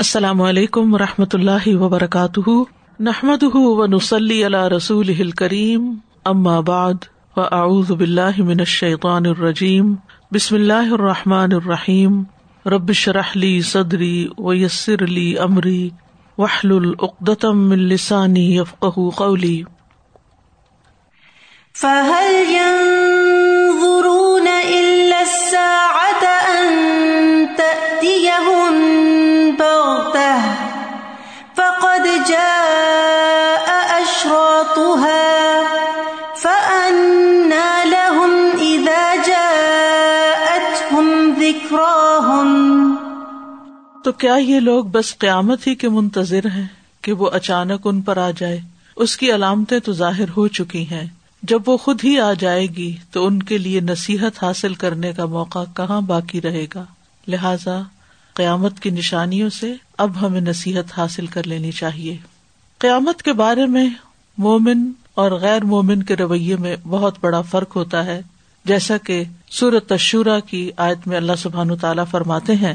السلام علیکم و رحمۃ اللہ وبرکاتہ۔ نحمد و نسلی اللہ رسول کریم بعد و اعوذ باللہ من الشیطان الرجیم۔ بسم اللہ الرحمٰن الرحیم۔ ربش رحلی صدری و یسر علی عمری وحل العقدم السانی یفق قولی۔ فهل کیا یہ لوگ بس قیامت ہی کے منتظر ہیں کہ وہ اچانک ان پر آ جائے؟ اس کی علامتیں تو ظاہر ہو چکی ہیں۔ جب وہ خود ہی آ جائے گی تو ان کے لیے نصیحت حاصل کرنے کا موقع کہاں باقی رہے گا؟ لہذا قیامت کی نشانیوں سے اب ہمیں نصیحت حاصل کر لینی چاہیے۔ قیامت کے بارے میں مومن اور غیر مومن کے رویے میں بہت بڑا فرق ہوتا ہے۔ جیسا کہ سورت تشورا کی آیت میں اللہ سبحان تعالیٰ فرماتے ہیں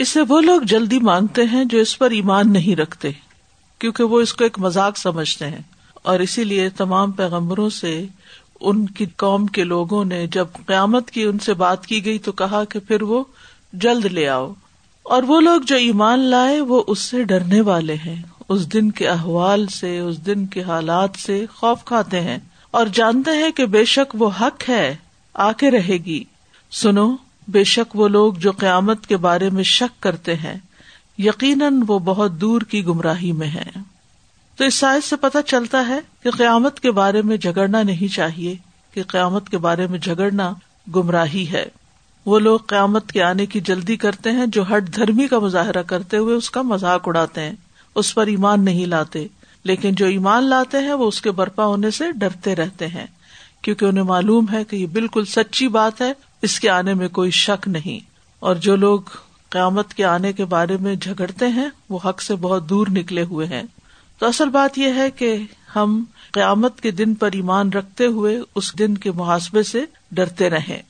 اسے وہ لوگ جلدی مانگتے ہیں جو اس پر ایمان نہیں رکھتے، کیونکہ وہ اس کو ایک مذاق سمجھتے ہیں۔ اور اسی لیے تمام پیغمبروں سے ان کی قوم کے لوگوں نے جب قیامت کی ان سے بات کی گئی تو کہا کہ پھر وہ جلد لے آؤ۔ اور وہ لوگ جو ایمان لائے وہ اس سے ڈرنے والے ہیں۔ اس دن کے احوال سے، اس دن کے حالات سے خوف کھاتے ہیں۔ اور جانتے ہیں کہ بے شک وہ حق ہے آ کے رہے گی۔ سنو بے شک وہ لوگ جو قیامت کے بارے میں شک کرتے ہیں، یقیناً وہ بہت دور کی گمراہی میں ہیں۔ تو اس سائز سے پتہ چلتا ہے کہ قیامت کے بارے میں جھگڑنا نہیں چاہیے، کہ قیامت کے بارے میں جھگڑنا گمراہی ہے۔ وہ لوگ قیامت کے آنے کی جلدی کرتے ہیں، جو ہٹ دھرمی کا مظاہرہ کرتے ہوئے اس کا مذاق اڑاتے ہیں، اس پر ایمان نہیں لاتے۔ لیکن جو ایمان لاتے ہیں، وہ اس کے برپا ہونے سے ڈرتے رہتے ہیں، کیونکہ انہیں معلوم ہے کہ یہ بالکل سچی بات ہے۔ اس کے آنے میں کوئی شک نہیں۔ اور جو لوگ قیامت کے آنے کے بارے میں جھگڑتے ہیں، وہ حق سے بہت دور نکلے ہوئے ہیں۔ تو اصل بات یہ ہے کہ ہم قیامت کے دن پر ایمان رکھتے ہوئے اس دن کے محاسبے سے ڈرتے رہے۔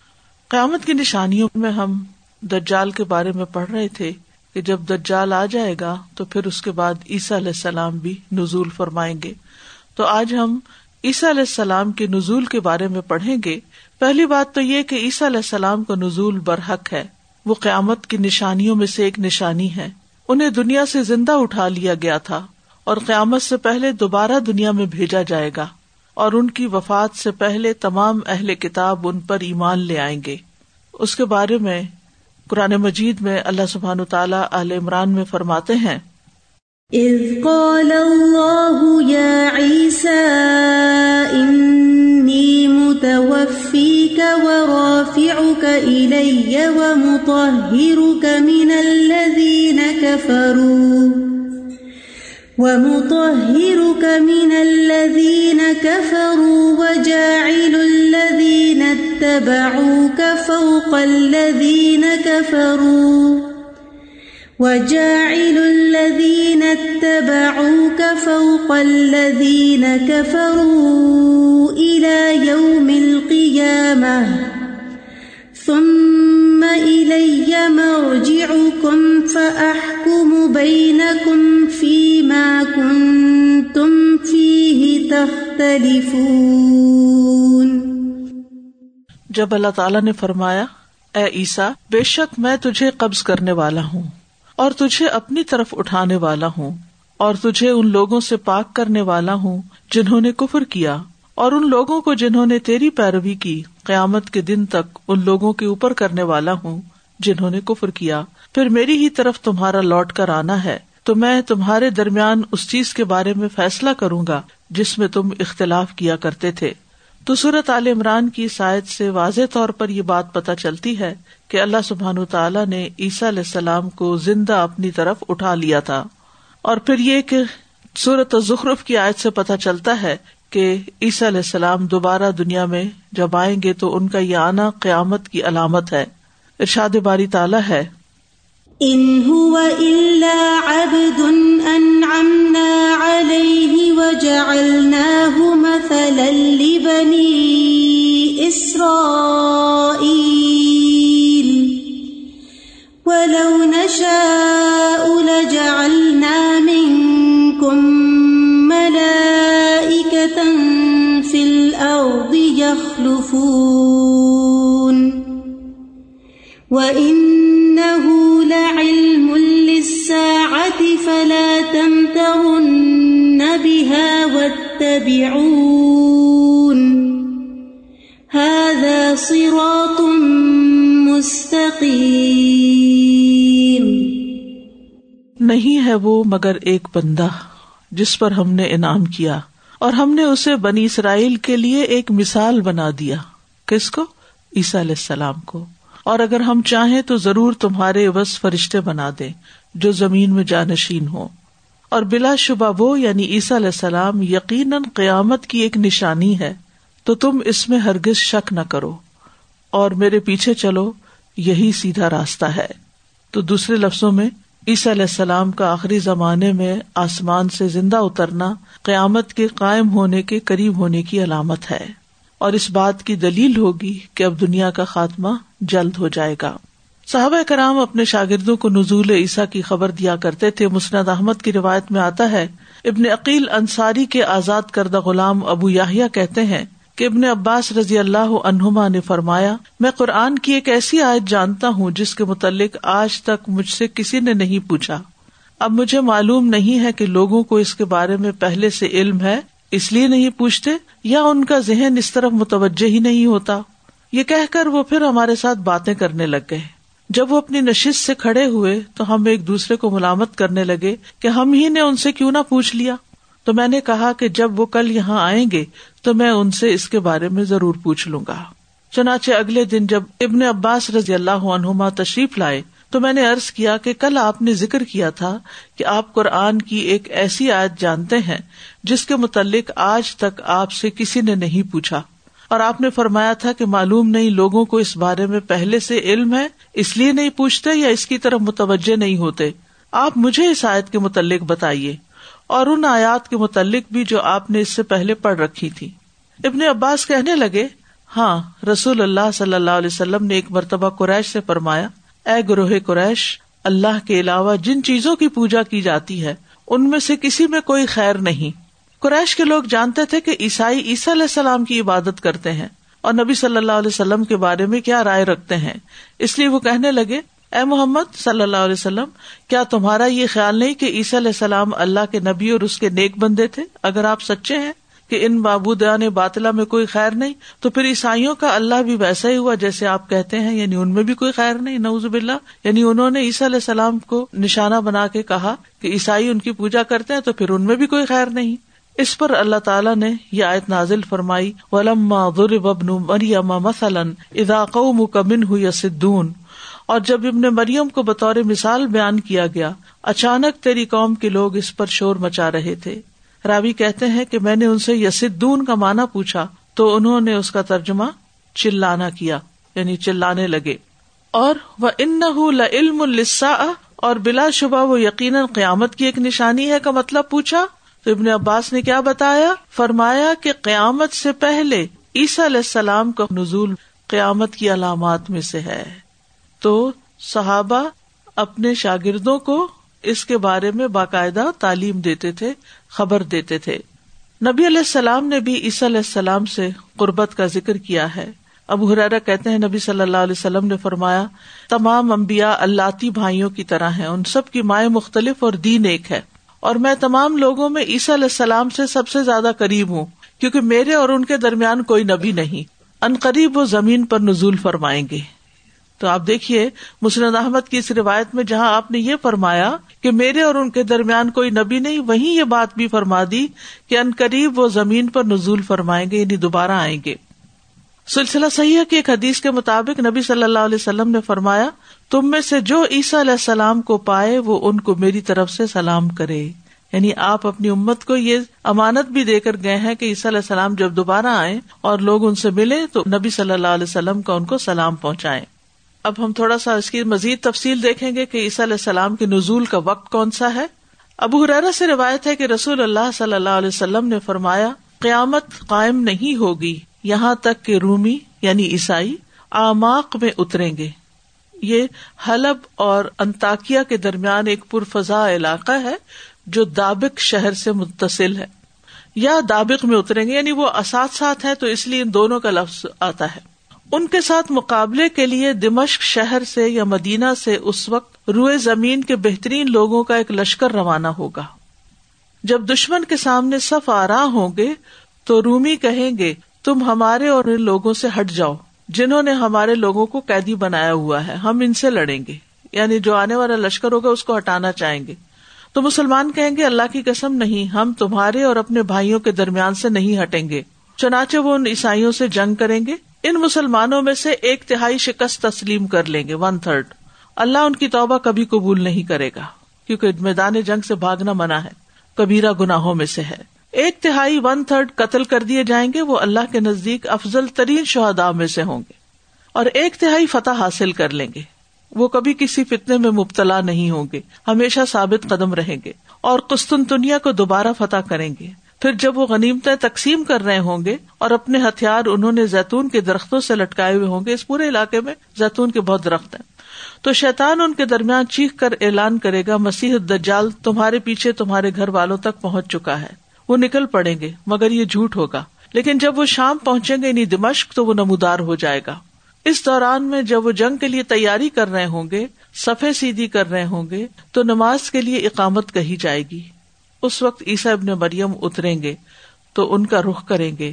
قیامت کی نشانیوں میں ہم دجال کے بارے میں پڑھ رہے تھے کہ جب دجال آ جائے گا تو پھر اس کے بعد عیسیٰ علیہ السلام بھی نزول فرمائیں گے۔ تو آج ہم عیسیٰ علیہ السلام کے نزول کے بارے میں پڑھیں گے۔ پہلی بات تو یہ کہ عیسیٰ علیہ السلام کا نزول برحق ہے۔ وہ قیامت کی نشانیوں میں سے ایک نشانی ہے۔ انہیں دنیا سے زندہ اٹھا لیا گیا تھا اور قیامت سے پہلے دوبارہ دنیا میں بھیجا جائے گا اور ان کی وفات سے پہلے تمام اہل کتاب ان پر ایمان لے آئیں گے۔ اس کے بارے میں قرآن مجید میں اللہ سبحان تعالیٰ علیہ عمران میں فرماتے ہیں۔ متوفيك ورافعك إلي ومطهرك من الذين كفروا ومطهرك من الذين كفروا وجاعل الذين اتبعوك فوق الذين كفروا وجاعل الذين اتبعوك فوق الذين كفروا إلى القيامة. ثم إلي مرجعكم فأحكم بينكم جب اللہ تعالیٰ نے فرمایا، اے عیسا بے شک میں تجھے قبض کرنے والا ہوں اور تجھے اپنی طرف اٹھانے والا ہوں اور تجھے ان لوگوں سے پاک کرنے والا ہوں جنہوں نے کفر کیا۔ اور ان لوگوں کو جنہوں نے تیری پیروی کی، قیامت کے دن تک ان لوگوں کے اوپر کرنے والا ہوں، جنہوں نے کفر کیا۔ پھر میری ہی طرف تمہارا لوٹ کر آنا ہے، تو میں تمہارے درمیان اس چیز کے بارے میں فیصلہ کروں گا جس میں تم اختلاف کیا کرتے تھے۔ تو صورت عال عمران کی سائد سے واضح طور پر یہ بات پتہ چلتی ہے کہ اللہ سبحان تعالیٰ نے عیسیٰ علیہ السلام کو زندہ اپنی طرف اٹھا لیا تھا۔ اور پھر یہ کہ صورت ظخرف کی آیت سے پتہ چلتا ہے کہ عیسیٰ علیہ السلام دوبارہ دنیا میں جب آئیں گے تو ان کا یہ آنا قیامت کی علامت ہے۔ ارشاد باری تعالیٰ ہے۔ ان هو الا عبد انعمنا عليه وجعلناه مثلا لبني اسرائيل ولو نشاء مگر ایک بندہ جس پر ہم نے انعام کیا اور ہم نے اسے بنی اسرائیل کے لیے ایک مثال بنا دیا۔ کس کو؟ عیسیٰ علیہ السلام کو۔ اور اگر ہم چاہیں تو ضرور تمہارے بس فرشتے بنا دے جو زمین میں جانشین ہو اور بلا شبہ وہ یعنی عیسیٰ علیہ السلام، یقیناً قیامت کی ایک نشانی ہے۔ تو تم اس میں ہرگز شک نہ کرو۔ اور میرے پیچھے چلو، یہی سیدھا راستہ ہے۔ تو دوسرے لفظوں میں عیسیٰ علیہ السلام کا آخری زمانے میں آسمان سے زندہ اترنا قیامت کے قائم ہونے کے قریب ہونے کی علامت ہے۔ اور اس بات کی دلیل ہوگی کہ اب دنیا کا خاتمہ جلد ہو جائے گا۔ صحابہ کرام اپنے شاگردوں کو نزول عیسیٰ کی خبر دیا کرتے تھے۔ مسند احمد کی روایت میں آتا ہے، ابن عقیل انصاری کے آزاد کردہ غلام ابو یاہیا کہتے ہیں کہ ابن عباس رضی اللہ عنہما نے فرمایا، میں قرآن کی ایک ایسی آیت جانتا ہوں جس کے متعلق آج تک مجھ سے کسی نے نہیں پوچھا۔ اب مجھے معلوم نہیں ہے کہ لوگوں کو اس کے بارے میں پہلے سے علم ہے، اس لیے نہیں پوچھتے یا ان کا ذہن اس طرف متوجہ ہی نہیں ہوتا۔ یہ کہہ کر وہ پھر ہمارے ساتھ باتیں کرنے لگ گئے۔ جب وہ اپنی نشست سے کھڑے ہوئے تو ہم ایک دوسرے کو ملامت کرنے لگے کہ ہم ہی نے ان سے کیوں نہ پوچھ لیا۔ تو میں نے کہا کہ جب وہ کل یہاں آئیں گے تو میں ان سے اس کے بارے میں ضرور پوچھ لوں گا۔ چنانچہ اگلے دن جب ابن عباس رضی اللہ عنہما تشریف لائے تو میں نے ارض کیا کہ کل آپ نے ذکر کیا تھا کہ آپ قرآن کی ایک ایسی آیت جانتے ہیں جس کے متعلق آج تک آپ سے کسی نے نہیں پوچھا۔ اور آپ نے فرمایا تھا کہ معلوم نہیں لوگوں کو اس بارے میں پہلے سے علم ہے، اس لیے نہیں پوچھتے یا اس کی طرف متوجہ نہیں ہوتے۔ آپ مجھے اس آیت کے متعلق بتائیے۔ اور ان آیات کے متعلق بھی جو آپ نے اس سے پہلے پڑھ رکھی تھی۔ ابن عباس کہنے لگے ہاں رسول اللہ صلی اللہ علیہ وسلم نے ایک مرتبہ قریش سے فرمایا، اے گروہ قریش، اللہ کے علاوہ جن چیزوں کی پوجا کی جاتی ہے، ان میں سے کسی میں کوئی خیر نہیں۔ قریش کے لوگ جانتے تھے کہ عیسائی عیسیٰ علیہ السلام کی عبادت کرتے ہیں اور نبی صلی اللہ علیہ وسلم کے بارے میں کیا رائے رکھتے ہیں۔ اس لیے وہ کہنے لگے اے محمد صلی اللہ علیہ وسلم، کیا تمہارا یہ خیال نہیں کہ عیسیٰ علیہ السلام اللہ کے نبی اور اس کے نیک بندے تھے؟ اگر آپ سچے ہیں کہ ان بابودیان باطلا میں کوئی خیر نہیں، تو پھر عیسائیوں کا اللہ بھی ویسا ہی ہوا جیسے آپ کہتے ہیں یعنی ان میں بھی کوئی خیر نہیں نوز باللہ۔ یعنی انہوں نے عیسیٰ علیہ السلام کو نشانہ بنا کے کہا کہ عیسائی ان کی پوجا کرتے ہیں تو پھر ان میں بھی کوئی خیر نہیں۔ اس پر اللہ تعالیٰ نے یہ آیت نازل فرمائی، ولما ضرب مریم مثلاً اذا قوم کمن ہوئی سدون اور جب ابن مریم کو بطور مثال بیان کیا گیا، اچانک تیری قوم کے لوگ اس پر شور مچا رہے تھے۔ راوی کہتے ہیں کہ میں نے ان سے یسدون کا مانا پوچھا، تو انہوں نے اس کا ترجمہ چلانا کیا یعنی چلانے لگے۔ اور وہ ان علم السا اور بلا شبہ وہ یقیناً قیامت کی ایک نشانی ہے کا مطلب پوچھا۔ تو ابن عباس نے کیا بتایا؟ فرمایا کہ قیامت سے پہلے عیسیٰ علیہ السلام کا نزول قیامت کی علامات میں سے ہے۔ تو صحابہ اپنے شاگردوں کو اس کے بارے میں باقاعدہ تعلیم دیتے تھے، خبر دیتے تھے۔ نبی علیہ السلام نے بھی عیسی علیہ السلام سے قربت کا ذکر کیا ہے۔ ابو حرارا کہتے ہیں، نبی صلی اللہ علیہ وسلم نے فرمایا، تمام امبیا اللہ بھائیوں کی طرح ہیں، ان سب کی مائیں مختلف اور دین ایک ہے۔ اور میں تمام لوگوں میں عیسی علیہ السلام سے سب سے زیادہ قریب ہوں، کیونکہ میرے اور ان کے درمیان کوئی نبی نہیں۔ ان قریب وہ زمین پر نزول فرمائیں گے۔ تو آپ دیکھیے، مسند احمد کی اس روایت میں جہاں آپ نے یہ فرمایا کہ میرے اور ان کے درمیان کوئی نبی نہیں، وہیں یہ بات بھی فرما دی کہ ان قریب وہ زمین پر نزول فرمائیں گے یعنی دوبارہ آئیں گے۔ سلسلہ صحیح ہے کہ ایک حدیث کے مطابق نبی صلی اللہ علیہ وسلم نے فرمایا، تم میں سے جو عیسیٰ علیہ السلام کو پائے، وہ ان کو میری طرف سے سلام کرے۔ یعنی آپ اپنی امت کو یہ امانت بھی دے کر گئے ہیں کہ عیسیٰ علیہ السلام جب دوبارہ آئے اور لوگ ان سے ملے تو نبی صلی اللہ علیہ وسلم کا ان کو سلام پہنچائے اب ہم تھوڑا سا اس کی مزید تفصیل دیکھیں گے کہ عیسیٰ علیہ السلام کے نزول کا وقت کون سا ہے۔ ابو حرارا سے روایت ہے کہ رسول اللہ صلی اللہ علیہ وسلم نے فرمایا، قیامت قائم نہیں ہوگی، یہاں تک کہ رومی یعنی عیسائی آماق میں اتریں گے۔ یہ حلب اور انتاکیا کے درمیان ایک پرفضا علاقہ ہے جو دابق شہر سے متصل ہے۔ یا دابق میں اتریں گے یعنی وہ اسات ساتھ ہے تو اس لیے ان دونوں کا لفظ آتا ہے۔ ان کے ساتھ مقابلے کے لیے دمشق شہر سے یا مدینہ سے اس وقت روئے زمین کے بہترین لوگوں کا ایک لشکر روانہ ہوگا۔ جب دشمن کے سامنے صف آرا ہوں گے، تو رومی کہیں گے، تم ہمارے اور ان لوگوں سے ہٹ جاؤ، جنہوں نے ہمارے لوگوں کو قیدی بنایا ہوا ہے، ہم ان سے لڑیں گے۔ یعنی جو آنے والا لشکر ہوگا، اس کو ہٹانا چاہیں گے۔ تو مسلمان کہیں گے، اللہ کی قسم نہیں، ہم تمہارے اور اپنے بھائیوں کے درمیان سے نہیں ہٹیں گے۔ چنانچہ وہ ان عیسائیوں سے جنگ کریں گے۔ ان مسلمانوں میں سے ایک تہائی شکست تسلیم کر لیں گے ون تھرڈ اللہ ان کی توبہ کبھی قبول نہیں کرے گا، کیونکہ میدان جنگ سے بھاگنا منع ہے کبیرا گناہوں میں سے ہے۔ ایک تہائی ون تھرڈ قتل کر دیے جائیں گے، وہ اللہ کے نزدیک افضل ترین شہدا میں سے ہوں گے۔ اور ایک تہائی فتح حاصل کر لیں گے۔ وہ کبھی کسی فتنے میں مبتلا نہیں ہوں گے، ہمیشہ ثابت قدم رہیں گے اور قسطنطنیہ کو دوبارہ فتح کریں گے۔ پھر جب وہ غنیمتیں تقسیم کر رہے ہوں گے اور اپنے ہتھیار انہوں نے زیتون کے درختوں سے لٹکائے ہوئے ہوں گے، اس پورے علاقے میں زیتون کے بہت درخت ہیں۔ تو شیطان ان کے درمیان چیخ کر اعلان کرے گا، مسیح دجال تمہارے پیچھے تمہارے گھر والوں تک پہنچ چکا ہے۔ وہ نکل پڑیں گے، مگر یہ جھوٹ ہوگا۔ لیکن جب وہ شام پہنچیں گے یعنی دمشق، تو وہ نمودار ہو جائے گا۔ اس دوران میں جب وہ جنگ کے لیے تیاری کر رہے ہوں گے سفے سیدھی کر رہے ہوں گے، تو نماز کے لیے اقامت کہی جائے گی۔ اس وقت عیسا ابن مریم اتریں گے تو ان کا رخ کریں گے۔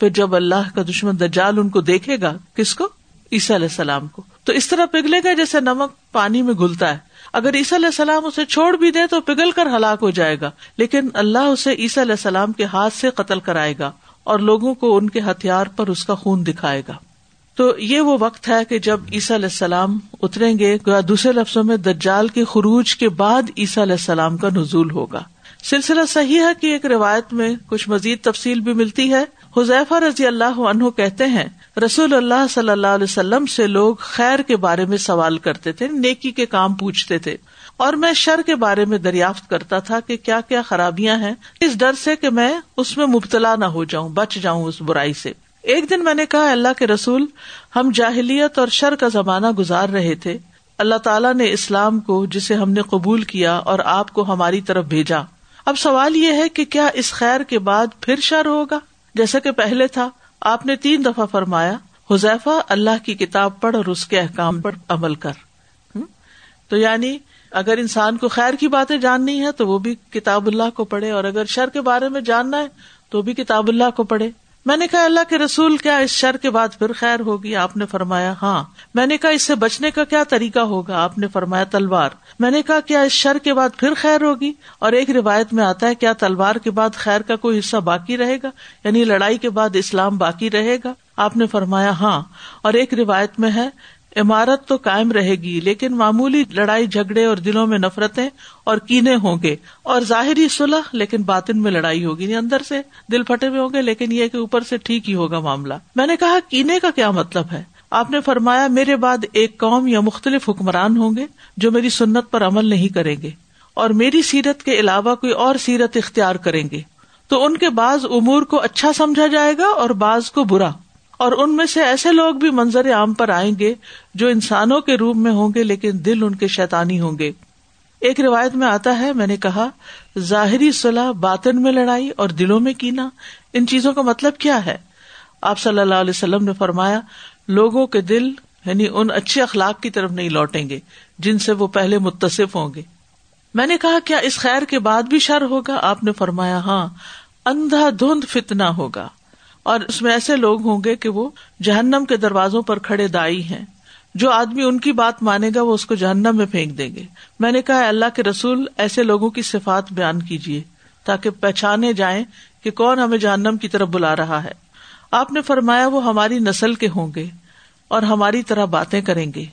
پھر جب اللہ کا دشمن دجال ان کو دیکھے گا، کس کو؟ عیسیٰ علیہ السلام کو۔ تو اس طرح پگھلے گا جیسے نمک پانی میں گلتا ہے۔ اگر عیسیٰ علیہ السلام اسے چھوڑ بھی دے تو پگھل کر ہلاک ہو جائے گا۔ لیکن اللہ اسے عیسیٰ علیہ السلام کے ہاتھ سے قتل کرائے گا اور لوگوں کو ان کے ہتھیار پر اس کا خون دکھائے گا۔ تو یہ وہ وقت ہے کہ جب عیسیٰ علیہ السلام اتریں گے دوسرے لفظوں میں دجال کے خروج کے بعد عیسیٰ علیہ السلام کا نزول ہوگا۔ سلسلہ صحیح ہے کہ ایک روایت میں کچھ مزید تفصیل بھی ملتی ہے۔ حذیفہ رضی اللہ عنہ کہتے ہیں، رسول اللہ صلی اللہ علیہ وسلم سے لوگ خیر کے بارے میں سوال کرتے تھے، نیکی کے کام پوچھتے تھے۔ اور میں شر کے بارے میں دریافت کرتا تھا کہ کیا کیا خرابیاں ہیں۔ اس ڈر سے کہ میں اس میں مبتلا نہ ہو جاؤں، بچ جاؤں اس برائی سے۔ ایک دن میں نے کہا اللہ کے رسول، ہم جاہلیت اور شر کا زمانہ گزار رہے تھے۔ اللہ تعالیٰ نے اسلام کو، جسے ہم نے قبول کیا اور آپ کو ہماری طرف بھیجا۔ اب سوال یہ ہے کہ کیا اس خیر کے بعد پھر شر ہوگا؟ جیسا کہ پہلے تھا، آپ نے تین دفعہ فرمایا، حذیفہ اللہ کی کتاب پڑھ اور اس کے احکام پر عمل کر۔ تو یعنی اگر انسان کو خیر کی باتیں جاننی ہے تو وہ بھی کتاب اللہ کو پڑھے، اور اگر شر کے بارے میں جاننا ہے تو بھی کتاب اللہ کو پڑھے۔ میں نے کہا، اللہ کے رسول، کیا اس شر کے بعد پھر خیر ہوگی؟ آپ نے فرمایا ہاں۔ میں نے کہا، اس سے بچنے کا کیا طریقہ ہوگا؟ آپ نے فرمایا، تلوار۔ میں نے کہا، کیا اس شر کے بعد پھر خیر ہوگی؟ اور ایک روایت میں آتا ہے، کیا تلوار کے بعد خیر کا کوئی حصہ باقی رہے گا؟ یعنی لڑائی کے بعد اسلام باقی رہے گا؟ آپ نے فرمایا ہاں۔ اور ایک روایت میں ہے عمارت تو قائم رہے گی، لیکن معمولی لڑائی جھگڑے اور دلوں میں نفرتیں اور کینے ہوں گے۔ اور ظاہری صلح، لیکن باطن میں لڑائی ہوگی۔ یعنی اندر سے دل پھٹے ہوئے ہوں گے، لیکن یہ کہ اوپر سے ٹھیک ہی ہوگا معاملہ۔ میں نے کہا، کینے کا کیا مطلب ہے؟ آپ نے فرمایا، میرے بعد ایک قوم یا مختلف حکمران ہوں گے جو میری سنت پر عمل نہیں کریں گے، اور میری سیرت کے علاوہ کوئی اور سیرت اختیار کریں گے۔ تو ان کے بعض امور کو اچھا سمجھا جائے گا اور بعض کو برا۔ اور ان میں سے ایسے لوگ بھی منظر عام پر آئیں گے جو انسانوں کے روپ میں ہوں گے لیکن دل ان کے شیتانی ہوں گے۔ ایک روایت میں آتا ہے، میں نے کہا، ظاہری صلاح باطن میں لڑائی اور دلوں میں کینا، ان چیزوں کا مطلب کیا ہے؟ آپ صلی اللہ علیہ وسلم نے فرمایا، لوگوں کے دل یعنی ان اچھے اخلاق کی طرف نہیں لوٹیں گے، جن سے وہ پہلے متصف ہوں گے۔ میں نے کہا، کیا اس خیر کے بعد بھی شر ہوگا؟ آپ نے فرمایا ہاں اندھا دھند فتنا ہوگا۔ اور اس میں ایسے لوگ ہوں گے کہ وہ جہنم کے دروازوں پر کھڑے دائی ہیں۔ جو آدمی ان کی بات مانے گا وہ اس کو جہنم میں پھینک دیں گے۔ میں نے کہا اللہ کے رسول، ایسے لوگوں کی صفات بیان کیجیے تاکہ پہچانے جائیں کہ کون ہمیں جہنم کی طرف بلا رہا ہے۔ آپ نے فرمایا، وہ ہماری نسل کے ہوں گے اور ہماری طرح باتیں کریں گے۔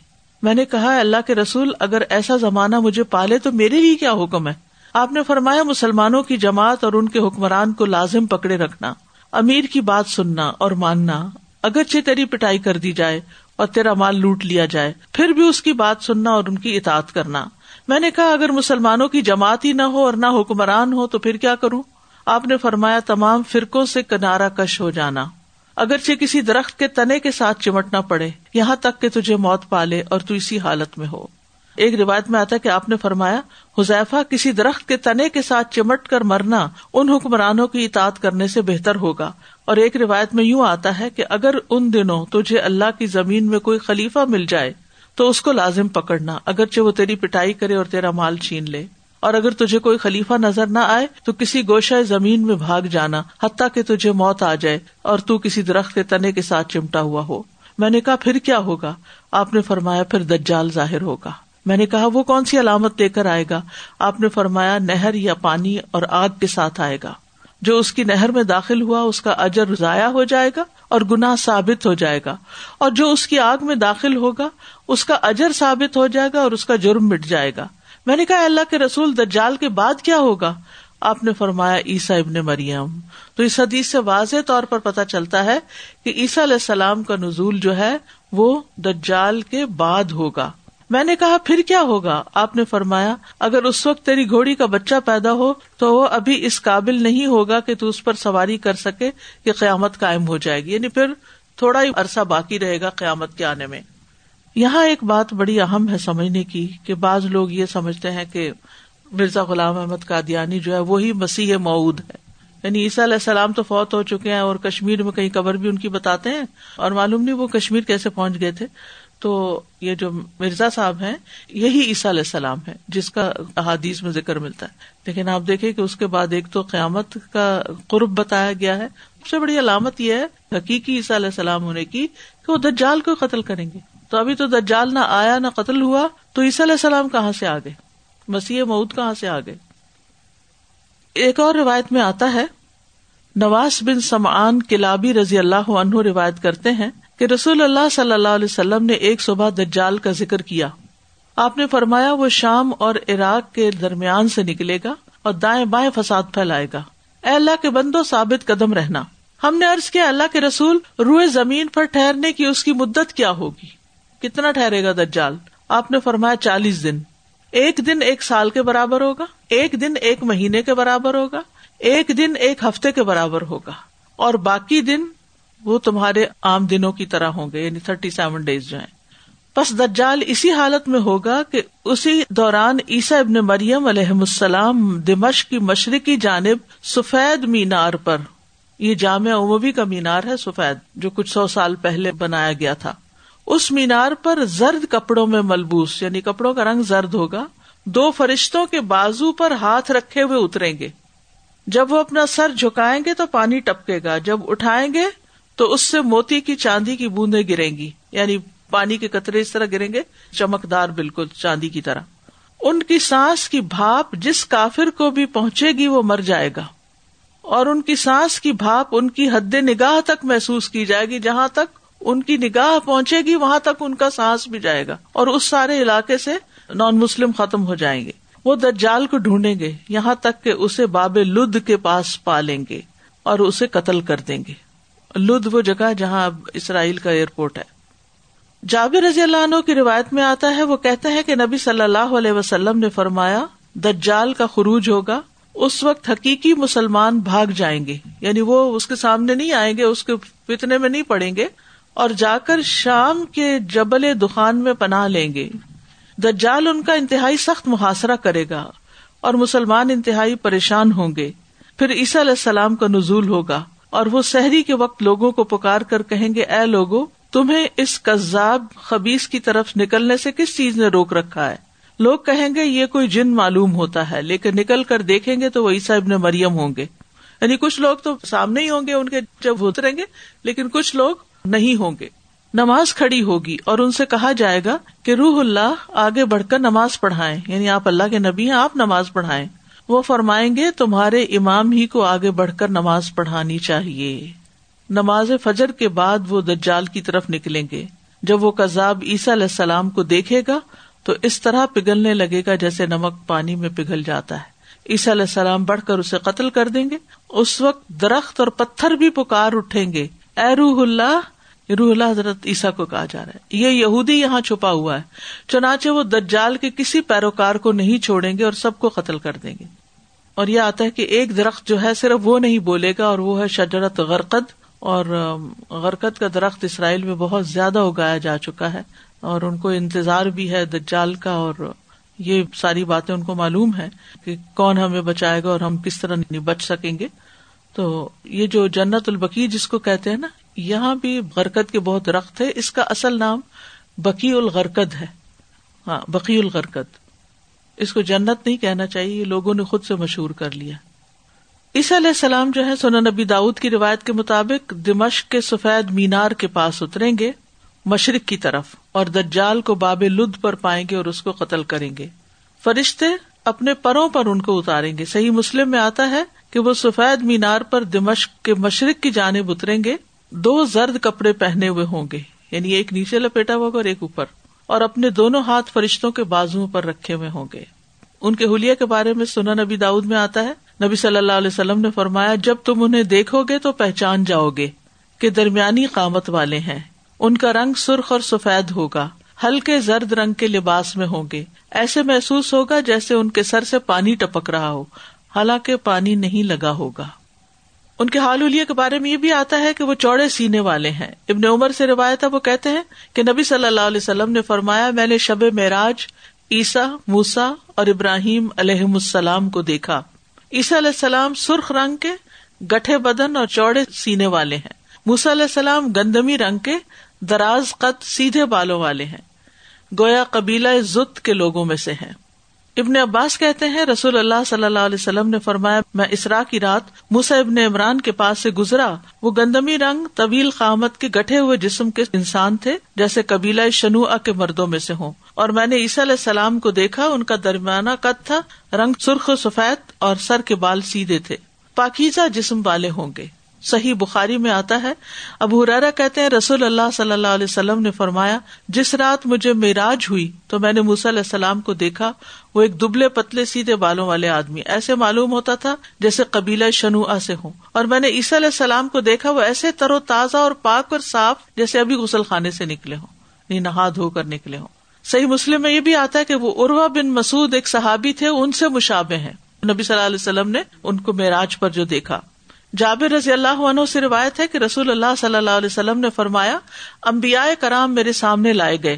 میں نے کہا اللہ کے رسول، اگر ایسا زمانہ مجھے پالے تو میرے لیے کیا حکم ہے؟ آپ نے فرمایا، مسلمانوں کی جماعت اور ان کے حکمران کو لازم پکڑے رکھنا۔ امیر کی بات سننا اور ماننا، اگرچہ تیری پٹائی کر دی جائے اور تیرا مال لوٹ لیا جائے، پھر بھی اس کی بات سننا اور ان کی اطاعت کرنا۔ میں نے کہا، اگر مسلمانوں کی جماعت ہی نہ ہو اور نہ حکمران ہو، تو پھر کیا کروں؟ آپ نے فرمایا، تمام فرقوں سے کنارا کش ہو جانا۔ اگرچہ کسی درخت کے تنے کے ساتھ چمٹنا پڑے، یہاں تک کہ تجھے موت پالے اور تو اسی حالت میں ہو۔ ایک روایت میں آتا ہے کہ آپ نے فرمایا، حذیفہ کسی درخت کے تنے کے ساتھ چمٹ کر مرنا ان حکمرانوں کی اطاعت کرنے سے بہتر ہوگا۔ اور ایک روایت میں یوں آتا ہے کہ اگر ان دنوں تجھے اللہ کی زمین میں کوئی خلیفہ مل جائے، تو اس کو لازم پکڑنا، اگرچہ وہ تیری پٹائی کرے اور تیرا مال چھین لے۔ اور اگر تجھے کوئی خلیفہ نظر نہ آئے، تو کسی گوشہ زمین میں بھاگ جانا، حتیٰ کہ تجھے موت آ جائے اور تو کسی درخت کے تنے کے ساتھ چمٹا ہوا ہو۔ میں نے کہا، پھر کیا ہوگا؟ آپ نے فرمایا، پھر دجال ظاہر ہوگا۔ میں نے کہا، وہ کون سی علامت لے کر آئے گا؟ آپ نے فرمایا، نہر یا پانی اور آگ کے ساتھ آئے گا۔ جو اس کی نہر میں داخل ہوا، اس کا اجر ضائع ہو جائے گا اور گناہ ثابت ہو جائے گا۔ اور جو اس کی آگ میں داخل ہوگا، اس کا اجر ثابت ہو جائے گا اور اس کا جرم مٹ جائے گا۔ میں نے کہا اللہ کے رسول، دجال کے بعد کیا ہوگا؟ آپ نے فرمایا عیسا ابن مریم۔ تو اس حدیث سے واضح طور پر پتا چلتا ہے کہ عیسیٰ علیہ السلام کا نزول جو ہے، وہ دجال کے بعد ہوگا۔ میں نے کہا، پھر کیا ہوگا؟ آپ نے فرمایا، اگر اس وقت تیری گھوڑی کا بچہ پیدا ہو، تو وہ ابھی اس قابل نہیں ہوگا کہ تو اس پر سواری کر سکے کہ قیامت قائم ہو جائے گی۔ یعنی پھر تھوڑا ہی عرصہ باقی رہے گا قیامت کے آنے میں۔ یہاں ایک بات بڑی اہم ہے سمجھنے کی کہ بعض لوگ یہ سمجھتے ہیں کہ مرزا غلام احمد قادیانی جو ہے وہی مسیح مود ہے۔ یعنی عیسیٰ علیہ السلام تو فوت ہو چکے ہیں اور کشمیر میں کہیں قبر بھی ان کی بتاتے ہیں اور معلوم نہیں وہ کشمیر کیسے پہنچ گئے تھے۔ تو یہ جو مرزا صاحب ہیں، یہی عیسیٰ علیہ السلام ہے جس کا احادیث میں ذکر ملتا ہے۔ لیکن آپ دیکھیں کہ اس کے بعد ایک تو قیامت کا قرب بتایا گیا ہے۔ سب سے بڑی علامت یہ ہے، حقیقی عیسیٰ علیہ السلام ہونے کی، کہ وہ دجال کو قتل کریں گے۔ تو ابھی تو دجال نہ آیا، نہ قتل ہوا، تو عیسیٰ علیہ السلام کہاں سے آ گئے؟ مسیح مود کہاں سے آ گئے؟ ایک اور روایت میں آتا ہے نواز بن سمان کلابی رضی اللہ عنہ روایت کرتے ہیں کہ رسول اللہ صلی اللہ علیہ وسلم نے ایک صبح دجال کا ذکر کیا۔ آپ نے فرمایا، وہ شام اور عراق کے درمیان سے نکلے گا اور دائیں بائیں فساد پھیلائے گا۔ اے اللہ کے بندو، ثابت قدم رہنا۔ ہم نے ارض کیا اللہ کے رسول، روئے زمین پر ٹھہرنے کی اس کی مدت کیا ہوگی؟ کتنا ٹھہرے گا دجال؟ آپ نے فرمایا، چالیس دن۔ ایک دن ایک سال کے برابر ہوگا، ایک دن ایک مہینے کے برابر ہوگا، ایک دن ایک ہفتے کے برابر ہوگا۔ اور باقی دن وہ تمہارے عام دنوں کی طرح ہوں گے یعنی تھرٹی سیون ڈیز جو ہیں۔ بس دجال اسی حالت میں ہوگا کہ اسی دوران عیسا ابن مریم علیہ السلام دمش کی مشرقی جانب سفید مینار پر، یہ جامع عموی کا مینار ہے سفید، جو کچھ سو سال پہلے بنایا گیا تھا۔ اس مینار پر زرد کپڑوں میں ملبوس یعنی کپڑوں کا رنگ زرد ہوگا۔ دو فرشتوں کے بازو پر ہاتھ رکھے ہوئے اتریں گے۔ جب وہ اپنا سر جھکائیں گے تو پانی ٹپکے گا، جب اٹھائیں گے تو اس سے موتی کی چاندی کی بوندیں گریں گی۔ یعنی پانی کے قطرے اس طرح گریں گے، چمکدار بالکل چاندی کی طرح۔ ان کی سانس کی بھاپ جس کافر کو بھی پہنچے گی وہ مر جائے گا۔ اور ان کی سانس کی بھاپ ان کی حد نگاہ تک محسوس کی جائے گی۔ جہاں تک ان کی نگاہ پہنچے گی، وہاں تک ان کا سانس بھی جائے گا۔ اور اس سارے علاقے سے نان مسلم ختم ہو جائیں گے۔ وہ دجال کو ڈھونڈیں گے، یہاں تک کہ اسے باب لد کے پاس پالیں گے اور اسے قتل کر دیں گے۔ لد وہ جگہ جہاں اب اسرائیل کا ایئرپورٹ ہے۔ جابر رضی اللہ عنہ کی روایت میں آتا ہے، وہ کہتے ہیں کہ نبی صلی اللہ علیہ وسلم نے فرمایا، دجال کا خروج ہوگا، اس وقت حقیقی مسلمان بھاگ جائیں گے۔ یعنی وہ اس کے سامنے نہیں آئیں گے، اس کے فتنے میں نہیں پڑیں گے اور جا کر شام کے جبل دخان میں پناہ لیں گے۔ دجال ان کا انتہائی سخت محاصرہ کرے گا اور مسلمان انتہائی پریشان ہوں گے۔ پھر عیسیٰ علیہ السلام کا نزول ہوگا۔ اور وہ سحری کے وقت لوگوں کو پکار کر کہیں گے، اے لوگو، تمہیں اس کزاب خبیز کی طرف نکلنے سے کس چیز نے روک رکھا ہے? لوگ کہیں گے، یہ کوئی جن معلوم ہوتا ہے، لیکن نکل کر دیکھیں گے تو وہ عیسا ابن مریم ہوں گے. یعنی کچھ لوگ تو سامنے ہی ہوں گے، ان کے جب اتریں گے، لیکن کچھ لوگ نہیں ہوں گے۔ نماز کھڑی ہوگی اور ان سے کہا جائے گا کہ روح اللہ آگے بڑھ کر نماز پڑھائے یعنی آپ اللہ کے نبی ہیں، آپ نماز پڑھائیں۔ وہ فرمائیں گے، تمہارے امام ہی کو آگے بڑھ کر نماز پڑھانی چاہیے۔ نماز فجر کے بعد وہ دجال کی طرف نکلیں گے۔ جب وہ کذاب عیسیٰ علیہ السلام کو دیکھے گا، تو اس طرح پگھلنے لگے گا جیسے نمک پانی میں پگھل جاتا ہے۔ عیسیٰ علیہ السلام بڑھ کر اسے قتل کر دیں گے۔ اس وقت درخت اور پتھر بھی پکار اٹھیں گے۔ اے روح اللہ روح اللہ حضرت عیسیٰ کو کہا جا رہا ہے۔ یہ یہودی یہاں چھپا ہوا ہے۔ چنانچہ وہ دجال کے کسی پیروکار کو نہیں چھوڑیں گے اور سب کو قتل کر دیں گے۔ اور یہ آتا ہے کہ ایک درخت جو ہے صرف وہ نہیں بولے گا اور وہ ہے شجرت غرقد اور غرقد کا درخت اسرائیل میں بہت زیادہ اگایا جا چکا ہے اور ان کو انتظار بھی ہے دجال کا اور یہ ساری باتیں ان کو معلوم ہے کہ کون ہمیں بچائے گا اور ہم کس طرح نہیں بچ سکیں گے۔ تو یہ جو جنت البکی جس کو کہتے ہیں نا، یہاں بھی برکت کے بہت درخت ہے اس کا اصل نام بکی الغرکد ہے۔ ہاں بقی الغرکد اس کو جنت نہیں کہنا چاہیے لوگوں نے خود سے مشہور کر لیا۔ عیسی علیہ السلام جو ہے سونا نبی داود کی روایت کے مطابق دمشق کے سفید مینار کے پاس اتریں گے مشرق کی طرف اور دجال کو باب لد پر پائیں گے اور اس کو قتل کریں گے۔ فرشتے اپنے پروں پر ان کو اتاریں گے۔ صحیح مسلم میں آتا ہے کہ وہ سفید مینار پر دمشق کے مشرق کی جانب اتریں گے۔ دو زرد کپڑے پہنے ہوئے ہوں گے یعنی ایک نیچے لپیٹا ہوا اور ایک اوپر۔ اور اپنے دونوں ہاتھ فرشتوں کے بازو پر رکھے ہوئے ہوں گے۔ ان کے حلیہ کے بارے میں سنا نبی داؤد میں آتا ہے۔ نبی صلی اللہ علیہ وسلم نے فرمایا، جب تم انہیں دیکھو گے تو پہچان جاؤ گے کہ درمیانی قامت والے ہیں۔ ان کا رنگ سرخ اور سفید ہوگا، ہلکے زرد رنگ کے لباس میں ہوں گے۔ ایسے محسوس ہوگا جیسے ان کے سر سے پانی ٹپک رہا ہو۔ حالانکہ پانی نہیں لگا ہوگا۔ ان کے حال کے بارے میں یہ بھی آتا ہے کہ وہ چوڑے سینے والے ہیں۔ ابن عمر سے روایت ہے، وہ کہتے ہیں کہ نبی صلی اللہ علیہ وسلم نے فرمایا، میں نے شب معراج عیسا موسا اور ابراہیم علیہ السلام کو دیکھا۔ عیسیٰ علیہ السلام سرخ رنگ کے، گٹھے بدن اور چوڑے سینے والے ہیں۔ موسا علیہ السلام گندمی رنگ کے، دراز قد سیدھے بالوں والے ہیں۔ گویا قبیلہ زت کے لوگوں میں سے ہیں۔ ابن عباس کہتے ہیں، رسول اللہ صلی اللہ علیہ وسلم نے فرمایا، میں اسرا کی رات موسا ابن عمران کے پاس سے گزرا۔ وہ گندمی رنگ طویل قامت کے گٹھے ہوئے جسم کے انسان تھے، جیسے قبیلہ شنو کے مردوں میں سے ہوں۔ اور میں نے عیسیٰ علیہ السلام کو دیکھا، ان کا درمیانہ قد تھا، رنگ سرخ و سفید اور سر کے بال سیدھے تھے۔ پاکیزہ جسم والے ہوں گے۔ صحیح بخاری میں آتا ہے۔ اب ہرارا کہتے ہیں، رسول اللہ صلی اللہ علیہ وسلم نے فرمایا، جس رات مجھے معراج ہوئی تو میں نے موسی علیہ السلام کو دیکھا، وہ ایک دبلے پتلے سیدھے بالوں والے آدمی۔ ایسے معلوم ہوتا تھا جیسے قبیلہ شنوا سے ہوں۔ اور میں نے عیسیٰ علیہ السلام کو دیکھا، وہ ایسے تر و تازہ اور پاک اور صاف جیسے ابھی غسل خانے سے نکلے ہوں نہیں نہا دھو کر نکلے ہوں۔ صحیح مسلم میں یہ بھی آتا ہے کہ وہ اروا بن مسعد ایک صحابی تھے، ان سے مشابے ہیں۔ نبی صلی اللہ علیہ وسلم نے ان کو معراج پر جو دیکھا۔ جابر رضی اللہ عنہ سے روایت ہے کہ رسول اللہ صلی اللہ علیہ وسلم نے فرمایا امبیا کرام میرے سامنے لائے گئے۔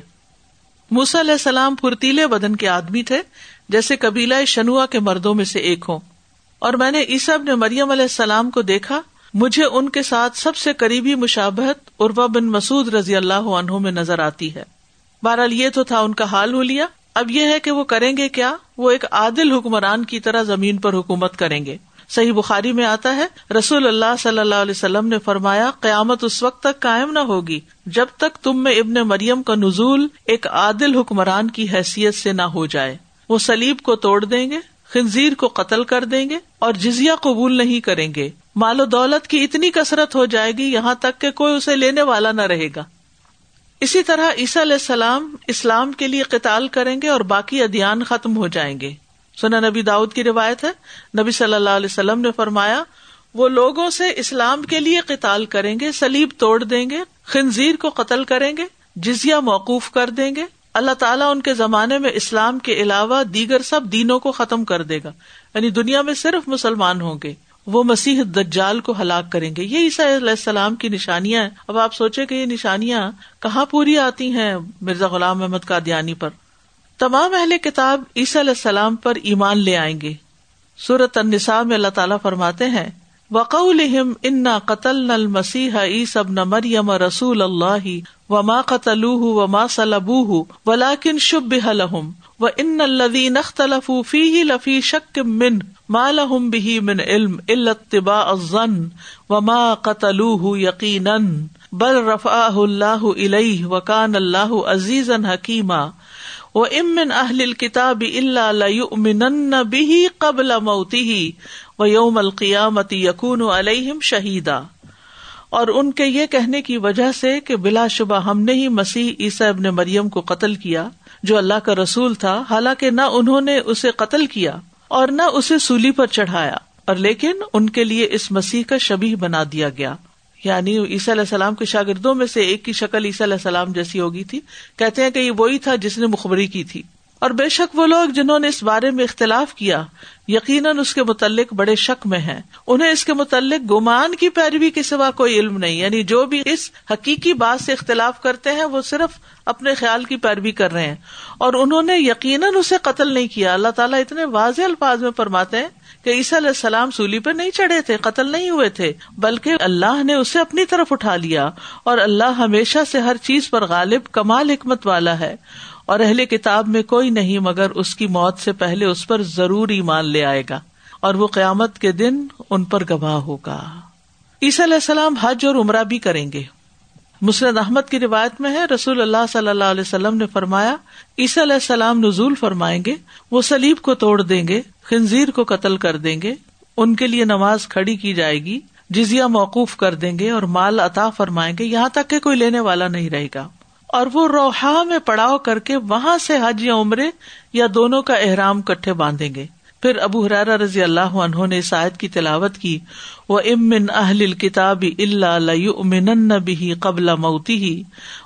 موس علیہ السلام پھرتیلے بدن کے آدمی تھے، جیسے قبیلہ شنوا کے مردوں میں سے ایک ہوں۔ اور میں نے عیسب نے مریم علیہ السلام کو دیکھا، مجھے ان کے ساتھ سب سے قریبی مشابہت اروا بن مسعد رضی اللہ عنہ میں نظر آتی ہے۔ بہرحال یہ تو تھا ان کا حال ہو لیا اب یہ ہے کہ وہ کریں گے کیا؟ وہ ایک عادل حکمران کی طرح زمین پر حکومت کریں گے۔ صحیح بخاری میں آتا ہے، رسول اللہ صلی اللہ علیہ وسلم نے فرمایا، قیامت اس وقت تک قائم نہ ہوگی جب تک تم میں ابن مریم کا نزول ایک عادل حکمران کی حیثیت سے نہ ہو جائے۔ وہ سلیب کو توڑ دیں گے، خنزیر کو قتل کر دیں گے اور جزیا قبول نہیں کریں گے۔ مال و دولت کی اتنی کثرت ہو جائے گی یہاں تک کہ کوئی اسے لینے والا نہ رہے گا۔ اسی طرح عیسیٰ علیہ السلام اسلام کے لیے قتال کریں گے اور باقی ادیان ختم ہو جائیں گے۔ سنا نبی داؤد کی روایت ہے۔ نبی صلی اللہ علیہ وسلم نے فرمایا، وہ لوگوں سے اسلام کے لیے قتال کریں گے سلیب توڑ دیں گے، خنزیر کو قتل کریں گے جزیا موقوف کر دیں گے۔ اللہ تعالیٰ ان کے زمانے میں اسلام کے علاوہ دیگر سب دینوں کو ختم کر دے گا۔ یعنی دنیا میں صرف مسلمان ہوں گے۔ وہ مسیح دجال کو ہلاک کریں گے۔ یہ عیسیٰ علیہ السلام کی نشانیاں ہیں۔ اب آپ سوچے کہ یہ نشانیاں کہاں پوری آتی ہیں مرزا غلام احمد کا تمام اہل کتاب عیسی علیہ السلام پر ایمان لے آئیں گے۔ سورت النساء میں اللہ تعالیٰ فرماتے ہیں وقولہم انا قتل نل مسیح عیس اب مریم رسول اللہ و ما قتل و ما سلبوہ ولاکن شب لہم و ان الذین اختلفوا فیہ لفی شک من ما لهم به من علم الا اتباع الظن وما قتلوه یقینا بل رفا اللہ علیہ وکان اللہ عزیز حکیمہ و امن اہل کتاب اللہ بھی قبل موتی و یوم القیامت یقون علیہم شہیدا اور ان کے یہ کہنے کی وجہ سے کہ بلا شبہ ہم نے ہی مسیح عیسی ابن مریم کو قتل کیا، جو اللہ کا رسول تھا، حالانکہ نہ انہوں نے اسے قتل کیا اور نہ اسے سولی پر چڑھایا، اور لیکن ان کے لیے اس مسیح کا شبی بنا دیا گیا۔ یعنی عیسی علیہ السلام کے شاگردوں میں سے ایک کی شکل عیسی علیہ السلام جیسی ہوگی تھی۔ کہتے ہیں کہ یہ وہی تھا جس نے مخبری کی تھی۔ اور بے شک وہ لوگ جنہوں نے اس بارے میں اختلاف کیا، یقیناً اس کے متعلق بڑے شک میں ہیں۔ انہیں اس کے متعلق گمان کی پیروی کے سوا کوئی علم نہیں۔ یعنی جو بھی اس حقیقی بات سے اختلاف کرتے ہیں، وہ صرف اپنے خیال کی پیروی کر رہے ہیں۔ اور انہوں نے یقیناً اسے قتل نہیں کیا۔ اللہ تعالیٰ اتنے واضح الفاظ میں فرماتے ہیں کہ عیسیٰ علیہ السلام سولی پہ نہیں چڑھے تھے، قتل نہیں ہوئے تھے، بلکہ اللہ نے اسے اپنی طرف اٹھا لیا اور اللہ ہمیشہ سے ہر چیز پر غالب، کمال، حکمت والا ہے۔ اور اہل کتاب میں کوئی نہیں مگر اس کی موت سے پہلے اس پر ضرور ایمان لے آئے گا اور وہ قیامت کے دن ان پر گواہ ہوگا۔ عیسی علیہ السلام حج اور عمرہ بھی کریں گے۔ مسرد احمد کی روایت میں ہے، رسول اللہ صلی اللہ علیہ وسلم نے فرمایا، عیسی علیہ السلام نزول فرمائیں گے، وہ سلیب کو توڑ دیں گے، خنزیر کو قتل کر دیں گے، ان کے لیے نماز کھڑی کی جائے گی جزیا موقوف کر دیں گے اور مال عطا فرمائیں گے، یہاں تک کہ کوئی لینے والا نہیں رہے گا۔ اور وہ روحا میں پڑاؤ کر کے وہاں سے حج یا عمرے یا دونوں کا احرام کٹھے باندھیں گے۔ پھر ابو حرارا رضی اللہ عنہ نے آیت کی تلاوت کی وہ امن اہل کتاب اللہ بھی قبل موتی ہی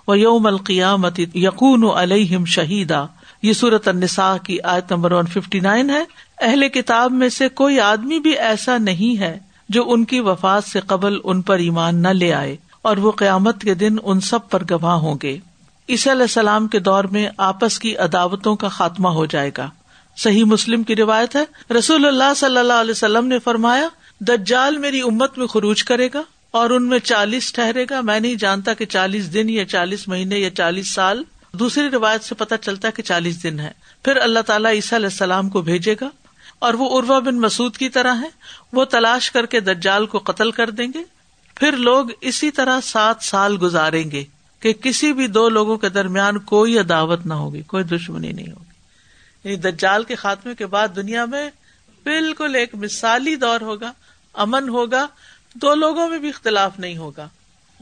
و یوم القیامت یقون علیہم شہیدا یہ صورت النساء کی آیت نمبر ون ففٹی نائن ہے۔ اہل کتاب میں سے کوئی آدمی بھی ایسا نہیں ہے جو ان کی وفات سے قبل ان پر ایمان نہ لے آئے اور وہ قیامت کے دن ان سب پر گواہ ہوں گے۔ عیسی علیہ السلام کے دور میں آپس کی عداوتوں کا خاتمہ ہو جائے گا۔ صحیح مسلم کی روایت ہے۔ رسول اللہ صلی اللہ علیہ وسلم نے فرمایا، دجال میری امت میں خروج کرے گا اور ان میں چالیس ٹھہرے گا۔ میں نہیں جانتا کہ چالیس دن یا چالیس مہینے یا چالیس سال۔ دوسری روایت سے پتہ چلتا کہ چالیس دن ہے۔ پھر اللہ تعالیٰ عیسیٰ علیہ السلام کو بھیجے گا اور وہ اروا بن مسعود کی طرح ہے وہ تلاش کر کے دجال کو قتل کر دیں گے۔ پھر لوگ اسی طرح سات سال گزاریں گے کہ کسی بھی دو لوگوں کے درمیان کوئی عداوت نہ ہوگی، کوئی دشمنی نہیں ہوگی۔ یعنی دجال کے خاتمے کے بعد دنیا میں بالکل ایک مثالی دور ہوگا، امن ہوگا، دو لوگوں میں بھی اختلاف نہیں ہوگا۔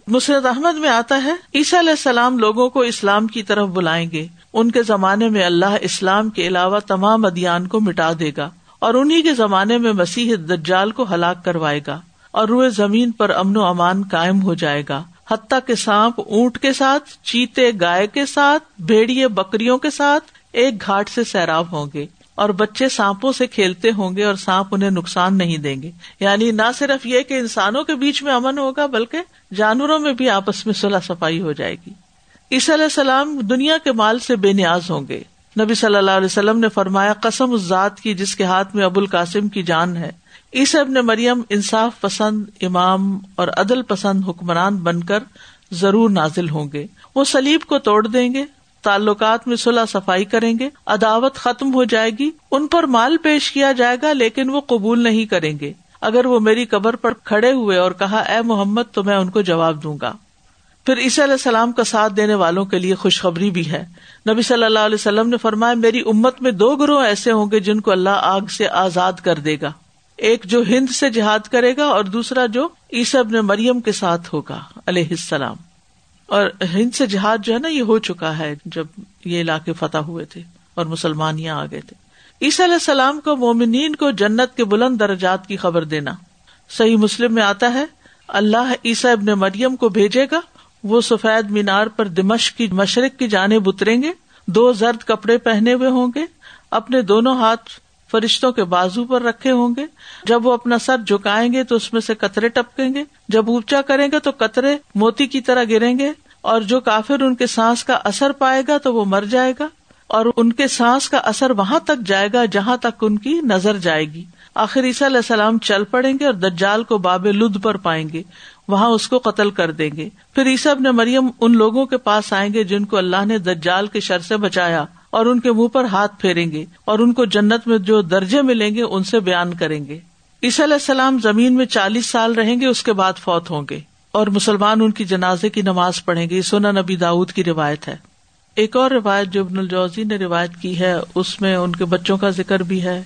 مسرت احمد میں آتا ہے، عیسیٰ علیہ السلام لوگوں کو اسلام کی طرف بلائیں گے۔ ان کے زمانے میں اللہ اسلام کے علاوہ تمام ادیان کو مٹا دے گا اور انہیں کے زمانے میں مسیح دجال کو ہلاک کروائے گا اور روئے زمین پر امن و امان قائم ہو جائے گا۔ حتیٰ کے سانپ اونٹ کے ساتھ، چیتے گائے کے ساتھ، بھیڑیے بکریوں کے ساتھ ایک گھاٹ سے سیراب ہوں گے اور بچے سانپوں سے کھیلتے ہوں گے اور سانپ انہیں نقصان نہیں دیں گے۔ یعنی نہ صرف یہ کہ انسانوں کے بیچ میں امن ہوگا، بلکہ جانوروں میں بھی آپس میں صلاح صفائی ہو جائے گی۔ عیسی علیہ السلام دنیا کے مال سے بے نیاز ہوں گے۔ نبی صلی اللہ علیہ وسلم نے فرمایا، قسم اس ذات کی جس کے ہاتھ میں ابو القاسم کی جان ہے۔ عیسی ابن مریم انصاف پسند، امام اور عدل پسند حکمران بن کر ضرور نازل ہوں گے۔ وہ سلیب کو توڑ دیں گے تعلقات میں صلاح صفائی کریں گے، عداوت ختم ہو جائے گی، ان پر مال پیش کیا جائے گا، لیکن وہ قبول نہیں کریں گے۔ اگر وہ میری قبر پر کھڑے ہوئے اور کہا، اے محمد، تو میں ان کو جواب دوں گا۔ پھر عیسی علیہ السلام کا ساتھ دینے والوں کے لیے خوشخبری بھی ہے۔ نبی صلی اللہ علیہ وسلم نے فرمایا، میری امت میں دو گروہ ایسے ہوں گے جن کو اللہ آگ سے آزاد کر دے گا۔ ایک جو ہند سے جہاد کرے گا اور دوسرا جو عیسب نے مریم کے ساتھ ہوگا، علیہ السلام۔ اور ہند سے جہاد جو ہے نا، یہ ہو چکا ہے جب یہ علاقے فتح ہوئے تھے اور مسلمان یہاں آ گئے تھے۔ عیسی علیہ السلام کو مومنین کو جنت کے بلند درجات کی خبر دینا۔ صحیح مسلم میں آتا ہے، اللہ عیسی ابن مریم کو بھیجے گا، وہ سفید مینار پر دمش کی مشرق کی جانب اتریں گے، دو زرد کپڑے پہنے ہوئے ہوں گے، اپنے دونوں ہاتھ فرشتوں کے بازو پر رکھے ہوں گے۔ جب وہ اپنا سر جھکائیں گے تو اس میں سے قطرے ٹپکیں گے۔ جب اونچا کریں گے تو قطرے موتی کی طرح گریں گے۔ اور جو کافر ان کے سانس کا اثر پائے گا تو وہ مر جائے گا۔ اور ان کے سانس کا اثر وہاں تک جائے گا جہاں تک ان کی نظر جائے گی۔ آخر عیسیٰ علیہ السلام چل پڑیں گے اور دجال کو باب لد پر پائیں گے۔ وہاں اس کو قتل کر دیں گے۔ پھر عیسیٰ نے مریم ان لوگوں کے پاس آئیں گے جن کو اللہ نے دجال کے شر سے بچایا۔ اور ان کے منہ پر ہاتھ پھیریں گے اور ان کو جنت میں جو درجے ملیں گے ان سے بیان کریں گے۔ عیسی علیہ السلام زمین میں چالیس سال رہیں گے، اس کے بعد فوت ہوں گے اور مسلمان ان کی جنازے کی نماز پڑھیں گے۔ سونا نبی داود کی روایت ہے۔ ایک اور روایت جو ابن الجوزی نے روایت کی ہے، اس میں ان کے بچوں کا ذکر بھی ہے۔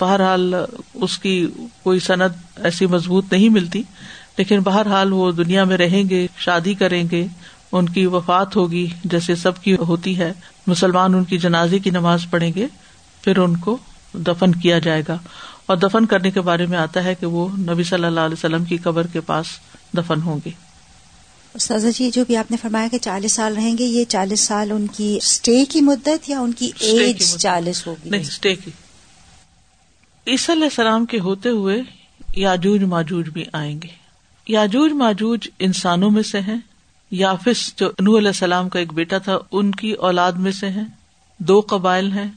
بہرحال اس کی کوئی صنعت ایسی مضبوط نہیں ملتی، لیکن بہرحال وہ دنیا میں رہیں گے، شادی کریں گے، ان کی وفات ہوگی، جیسے سب کی ہوتی ہے۔ مسلمان ان کی جنازے کی نماز پڑھیں گے پھر ان کو دفن کیا جائے گا۔ اور دفن کرنے کے بارے میں آتا ہے کہ وہ نبی صلی اللہ علیہ وسلم کی قبر کے پاس دفن ہوں گے۔ استاذہ جی جو بھی آپ نے فرمایا کہ چالیس سال رہیں گے یہ چالیس سال ان کی اسٹے کی مدت یا ان کی ایج چالیس ہوگی؟ نہیں اسٹے کی۔ عیسی علیہ السلام کے ہوتے ہوئے یاجوج ماجوج بھی آئیں گے۔ یاجوج ماجوج انسانوں میں سے ہیں۔ یافس جو انو علیہ السلام کا ایک بیٹا تھا، ان کی اولاد میں سے ہیں، دو قبائل ہیں۔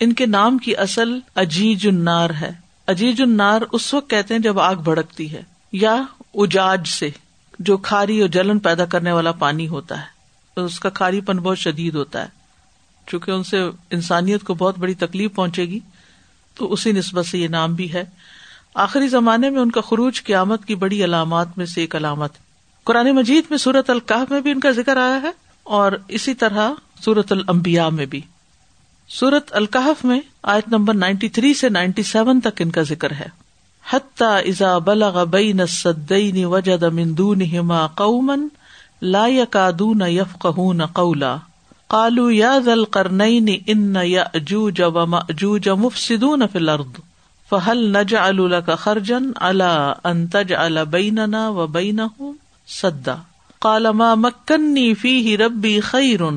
ان کے نام کی اصل اجیج النار ہے۔ اجیج النار اس وقت کہتے ہیں جب آگ بھڑکتی ہے، یا اجاج سے، جو کھاری اور جلن پیدا کرنے والا پانی ہوتا ہے۔ اس کا کھاری پن بہت شدید ہوتا ہے۔ چونکہ ان سے انسانیت کو بہت بڑی تکلیف پہنچے گی، تو اسی نسبت سے یہ نام بھی ہے۔ آخری زمانے میں ان کا خروج قیامت کی بڑی علامات میں سے ایک علامت قرآن مجید میں سورت القاف میں بھی ان کا ذکر آیا ہے اور اسی طرح سورت المبیا میں بھی۔ سورت القحف میں آیت نمبر نائنٹی تھری سے نائنٹی سیون تک ان کا ذکر ہے۔ حتیٰ ازا بلغ بین السدین وجد من دونہما قوما لا يكادون يفقهون قولا۔ قالوا يا ذا القرنين ان يأجوج ومأجوج مفسدون في الارض، فهل نجعل لك خرجا على ان تجعل بيننا وبينهم سدا قال ما مكنني فيه ربي خير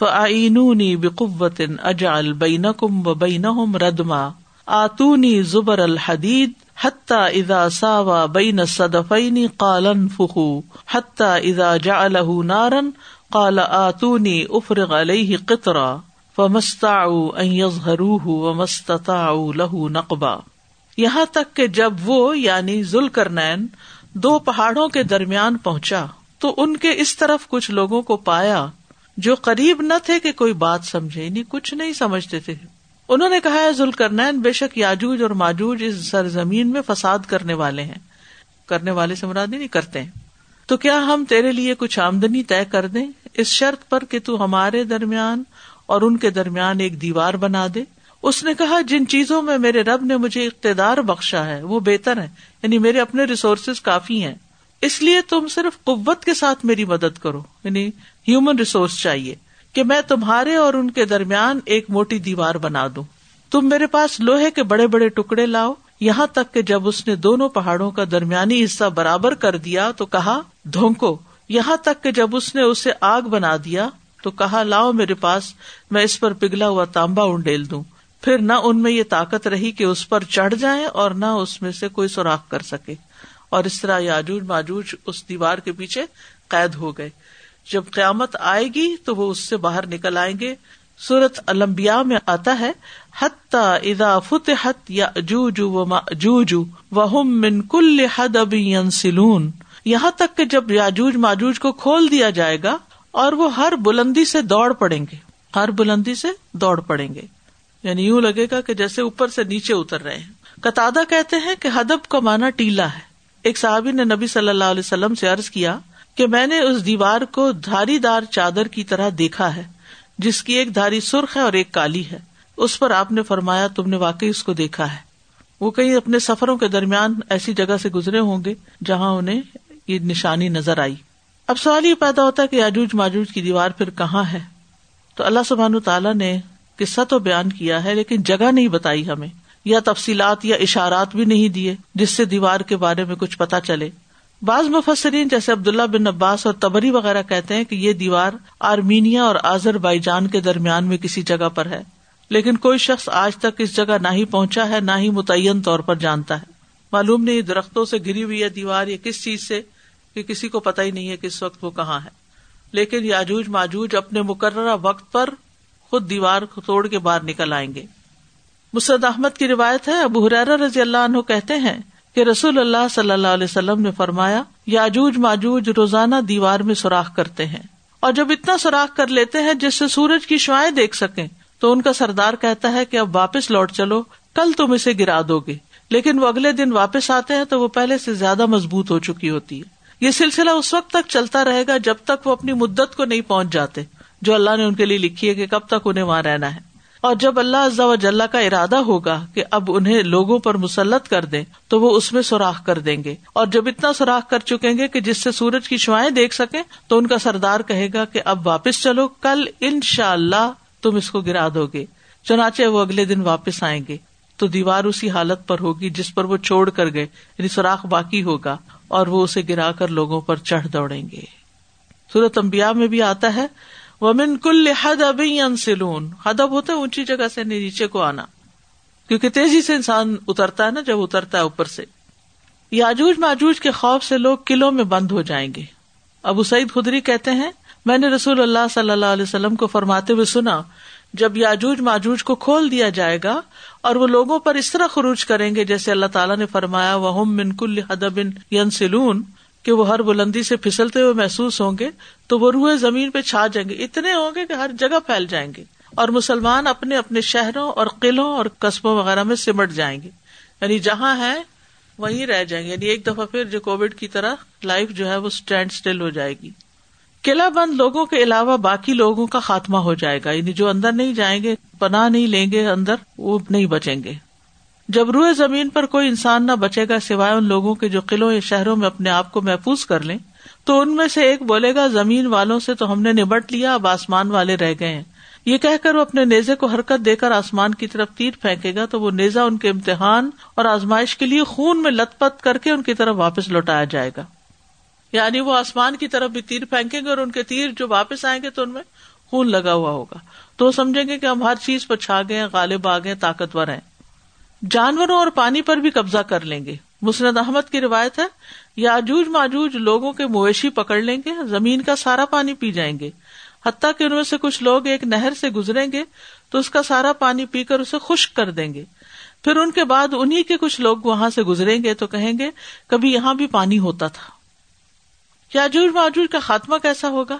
فأعينوني بقوة اجعل بينكم وبينهم ردما۔ آتوني زبر الحديد حتى اذا ساوا بين الصدفين قال انفخوا حتى اذا جعله نارا قال آتوني افرغ عليه قطرا۔ فمستطاعوا ان يظهروه وما استطاعوا له نقبا۔ یہاں تک کہ جب وہ یعنی ذوالقرنین دو پہاڑوں کے درمیان پہنچا تو ان کے اس طرف کچھ لوگوں کو پایا جو قریب نہ تھے کہ کوئی بات سمجھے یعنی کچھ نہیں سمجھتے تھے۔ انہوں نے کہا ہے ذوالکرنین بے شک یاجوج اور ماجوج اس سرزمین میں فساد کرنے والے ہیں۔ کرنے والے سے مرادی نہیں، کرتے ہیں۔ تو کیا ہم تیرے لیے کچھ آمدنی طے کر دیں؟ اس شرط پر کہ تو ہمارے درمیان اور ان کے درمیان ایک دیوار بنا دے۔ اس نے کہا، جن چیزوں میں میرے رب نے مجھے اقتدار بخشا ہے، وہ بہتر ہے یعنی میرے اپنے ریسورسز کافی ہیں۔ اس لیے تم صرف قوت کے ساتھ میری مدد کرو یعنی ہیومن ریسورس چاہیے، کہ میں تمہارے اور ان کے درمیان ایک موٹی دیوار بنا دوں۔ تم میرے پاس لوہے کے بڑے بڑے ٹکڑے لاؤ۔ یہاں تک کہ جب اس نے دونوں پہاڑوں کا درمیانی حصہ برابر کر دیا تو کہا، دھونکو۔ یہاں تک کہ جب اس نے اسے آگ بنا دیا تو کہا، لاؤ میرے پاس، میں اس پر پگھلا ہوا تانبا انڈیل دوں۔ پھر نہ ان میں یہ طاقت رہی کہ اس پر چڑھ جائیں اور نہ اس میں سے کوئی سوراخ کر سکے۔ اور اس طرح یاجوج ماجوج اس دیوار کے پیچھے قید ہو گئے۔ جب قیامت آئے گی تو وہ اس سے باہر نکل آئیں گے۔ سورت المبیا میں آتا ہے ادا فتحت یا من کل حد اب سلون یہاں تک کہ جب یاجوج ماجوج کو کھول دیا جائے گا اور وہ ہر بلندی سے دوڑ پڑیں گے۔ ہر بلندی سے دوڑ پڑیں گے۔ یعنی یوں لگے گا کہ جیسے اوپر سے نیچے اتر رہے ہیں۔ قطع کہتے ہیں کہ ہدب کا مانا ٹیلا ہے۔ ایک صحابی نے نبی صلی اللہ علیہ وسلم سے عرض کیا کہ میں نے اس دیوار کو دھاری دار چادر کی طرح دیکھا ہے، جس کی ایک دھاری سرخ ہے اور ایک کالی ہے۔ اس پر آپ نے فرمایا، تم نے واقعی اس کو دیکھا ہے۔ وہ کہیں اپنے سفروں کے درمیان ایسی جگہ سے گزرے ہوں گے جہاں انہیں یہ نشانی نظر آئی۔ اب سوال یہ پیدا ہوتا ہے کہ آجوج ماجوج کی دیوار پھر کہاں ہے؟ تو اللہ سبحان تعالیٰ نے قصہ تو بیان کیا ہے لیکن جگہ نہیں بتائی ہمیں، یا تفصیلات یا اشارات بھی نہیں دیے جس سے دیوار کے بارے میں کچھ پتا چلے۔ بعض مفسرین جیسے عبداللہ بن عباس اور تبری وغیرہ کہتے ہیں کہ یہ دیوار آرمینیا اور آزر بائی جان کے درمیان میں کسی جگہ پر ہے، لیکن کوئی شخص آج تک اس جگہ نہ ہی پہنچا ہے، نہ ہی متعین طور پر جانتا ہے۔ معلوم نہیں درختوں سے گری ہوئی ہے دیوار یا کس چیز سے کہ کسی کو پتا ہی نہیں ہے کہ اس وقت وہ کہاں ہے۔ لیکن یاجوج ماجوج اپنے مقررہ وقت پر خود دیوار کو توڑ کے باہر نکل آئیں گے۔ مسد احمد کی روایت ہے، ابو حرارا رضی اللہ عنہ کہتے ہیں کہ رسول اللہ صلی اللہ علیہ وسلم نے فرمایا، یاجوج ماجوج روزانہ دیوار میں سوراخ کرتے ہیں۔ اور جب اتنا سوراخ کر لیتے ہیں جس سے سورج کی شوائیں دیکھ سکیں، تو ان کا سردار کہتا ہے کہ اب واپس لوٹ چلو، کل تم اسے گرا دو گے۔ لیکن وہ اگلے دن واپس آتے ہیں تو وہ پہلے سے زیادہ مضبوط ہو چکی ہوتی ہے۔ یہ سلسلہ اس وقت تک چلتا رہے گا جب تک وہ اپنی مدت کو نہیں پہنچ جاتے۔ جو اللہ نے ان کے لیے لکھی ہے کہ کب تک انہیں وہاں رہنا ہے۔ اور جب اللہ عزا و جل کا ارادہ ہوگا کہ اب انہیں لوگوں پر مسلط کر دیں، تو وہ اس میں سوراخ کر دیں گے۔ اور جب اتنا سوراخ کر چکیں گے کہ جس سے سورج کی شوائیں دیکھ سکیں، تو ان کا سردار کہے گا کہ اب واپس چلو، کل ان شاء اللہ تم اس کو گرا دو گے۔ چنانچہ وہ اگلے دن واپس آئیں گے۔ تو دیوار اسی حالت پر ہوگی جس پر وہ چھوڑ کر گئے یعنی سوراخ باقی ہوگا، اور وہ اسے گرا کر لوگوں پر چڑھ دوڑیں گے۔ سورت امبیا میں بھی آتا ہے ومن کل حد اب سلون ہدب ہوتا ہے اونچی جگہ سے نیچے کو آنا۔ کیونکہ تیزی سے انسان اترتا ہے نا، جب اترتا ہے اوپر سے۔ یاجوج ماجوج کے خوف سے لوگ قلعوں میں بند ہو جائیں گے۔ ابو سعید خدری کہتے ہیں، میں نے رسول اللہ صلی اللہ علیہ وسلم کو فرماتے ہوئے سنا، جب یاجوج ماجوج کو کھول دیا جائے گا اور وہ لوگوں پر اس طرح خروج کریں گے، جیسے اللہ تعالیٰ نے فرمایا وہ من کل حدب ین سلون کہ وہ ہر بلندی سے پھسلتے ہوئے محسوس ہوں گے تو وہ روئے زمین پہ چھا جائیں گے، اتنے ہوں گے کہ ہر جگہ پھیل جائیں گے اور مسلمان اپنے اپنے شہروں اور قلعوں اور قصبوں وغیرہ میں سمٹ جائیں گے۔ یعنی جہاں ہے وہیں رہ جائیں گے۔ یعنی ایک دفعہ پھر جو کووڈ کی طرح لائف جو ہے وہ اسٹینڈ اسٹل ہو جائے گی۔ قلعہ بند لوگوں کے علاوہ باقی لوگوں کا خاتمہ ہو جائے گا۔ یعنی جو اندر نہیں جائیں گے، پناہ نہیں لیں گے، اندر وہ نہیں بچیں گے۔ جب روئے زمین پر کوئی انسان نہ بچے گا سوائے ان لوگوں کے جو قلعوں یا شہروں میں اپنے آپ کو محفوظ کر لیں، تو ان میں سے ایک بولے گا، زمین والوں سے تو ہم نے نبٹ لیا، اب آسمان والے رہ گئے ہیں۔ یہ کہہ کر وہ اپنے نیزے کو حرکت دے کر آسمان کی طرف تیر پھینکے گا، تو وہ نیزا ان کے امتحان اور آزمائش کے لیے خون میں لت پت کر کے ان کی طرف واپس لوٹایا جائے گا۔ یعنی وہ آسمان کی طرف بھی تیر پھینکیں گے اور ان کے تیر جو واپس آئیں گے تو ان میں خون لگا ہوا ہوگا۔ تو وہ سمجھیں گے کہ ہم ہر چیز پر چھا گئے غالب آ گئے طاقتور ہیں۔ جانوروں اور پانی پر بھی قبضہ کر لیں گے۔ مسند احمد کی روایت ہے، یاجوج ماجوج لوگوں کے مویشی پکڑ لیں گے، زمین کا سارا پانی پی جائیں گے۔ حتیٰ کہ ان میں سے کچھ لوگ ایک نہر سے گزریں گے، تو اس کا سارا پانی پی کر اسے خشک کر دیں گے۔ پھر ان کے بعد انہیں کے کچھ لوگ وہاں سے گزریں گے تو کہیں گے، کبھی یہاں بھی پانی ہوتا تھا۔ یاجوج ماجوج کا خاتمہ کیسا ہوگا؟